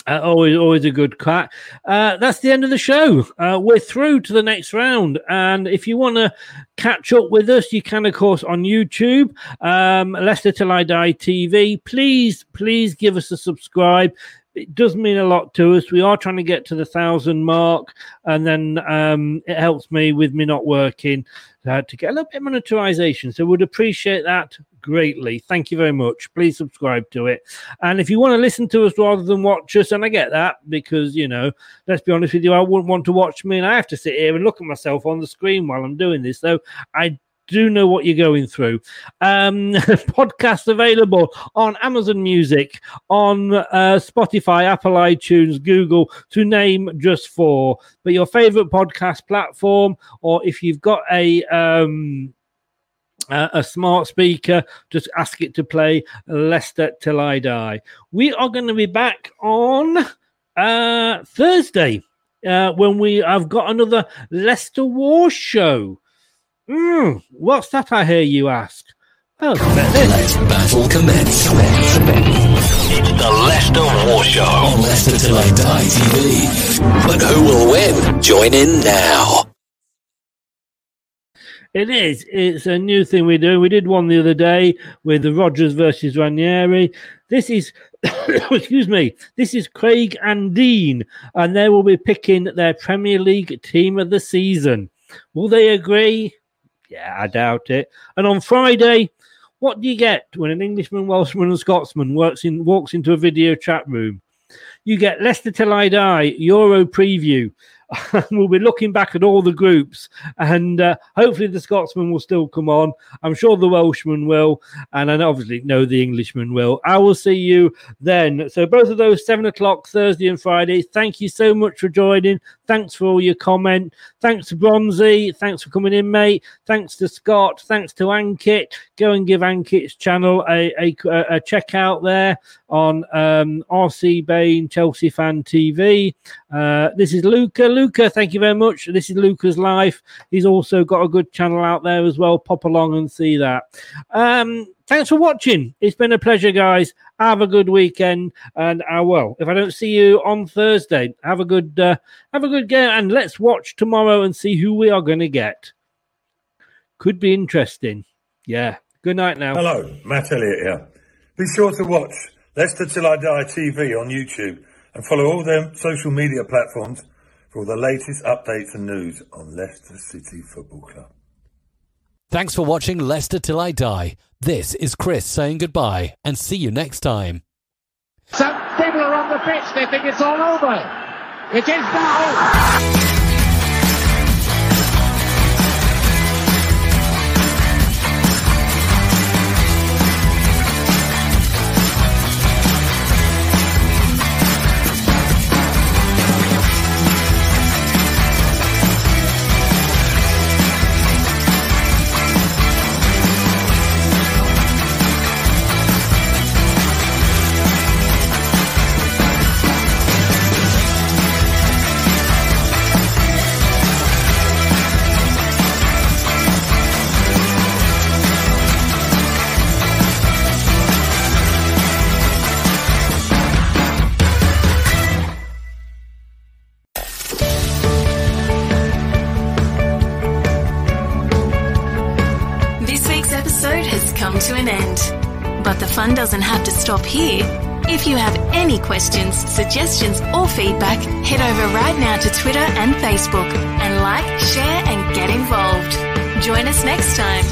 uh, always, always a good crack. Uh, that's the end of the show. Uh, we're through to the next round, and if you want to catch up with us, you can, of course, on YouTube, um, Leicester Till I Die TV. Please, please give us a subscribe. It does mean a lot to us. We are trying to get to the thousand mark, and then um, it helps me with me not working uh, to get a little bit monetization. So, would appreciate that greatly. Thank you very much. Please subscribe to it. And if you want to listen to us rather than watch us, and I get that because, you know, let's be honest with you, I wouldn't want to watch me and I have to sit here and look at myself on the screen while I'm doing this. So, I do know what you're going through. Um, *laughs* podcast available on Amazon Music, on uh, Spotify, Apple iTunes, Google, to name just four. But your favorite podcast platform, or if you've got a um, uh, a smart speaker, just ask it to play Leicester Till I Die. We are going to be back on uh, Thursday. uh, when we have got another Leicester War show. Mm, what's that? I hear you ask. Oh, Let battle commence. It's the Leicester War Show on Leicester Till I Die TV. But who will win? Join in now. It is. It's a new thing we're doing. We did one the other day with the Rodgers versus Ranieri. This is, *coughs* excuse me, this is Craig and Dean, and they will be picking their Premier League team of the season. Will they agree? Yeah, I doubt it. And on Friday, what do you get when an Englishman, Welshman, and Scotsman works in walks into a video chat room? You get Leicester Till I Die Euro preview. *laughs* we'll be looking back at all the groups, and uh, hopefully the Scotsman will still come on. I'm sure the Welshman will, and I obviously know the Englishman will. I will see you then. So both of those seven o'clock Thursday and Friday. Thank you so much for joining. Thanks for all your comment. Thanks to Bronzy. Thanks for coming in, mate. Thanks to Scott. Thanks to Ankit. Go and give Ankit's channel a, a, a check out there on um, RC Bain Chelsea Fan TV. Uh, this is Luca. Luca, thank you very much. This is Luca's life. He's also got a good channel out there as well. Pop along and see that. Um, thanks for watching. It's been a pleasure, guys. Have a good weekend, and uh, well, if I don't see you on Thursday, have a good uh, have a good game, and let's watch tomorrow and see who we are going to get. Could be interesting. Yeah. Good night now. Hello, Matt Elliott here. Be sure to watch Leicester Till I Die TV on YouTube and follow all their social media platforms for all the latest updates and news on Leicester City Football Club. Thanks for watching Leicester Till I Die. This is Chris saying goodbye and see you next time. Some people are on the pitch, they think it's all over. It is now. Questions, suggestions, or feedback, head over right now to Twitter and Facebook and like, share, and get involved. Join us next time.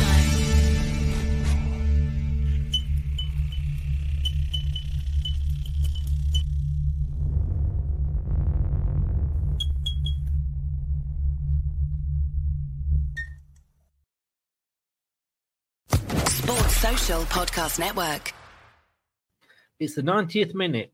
Sports Social Podcast Network. It's the 90th minute.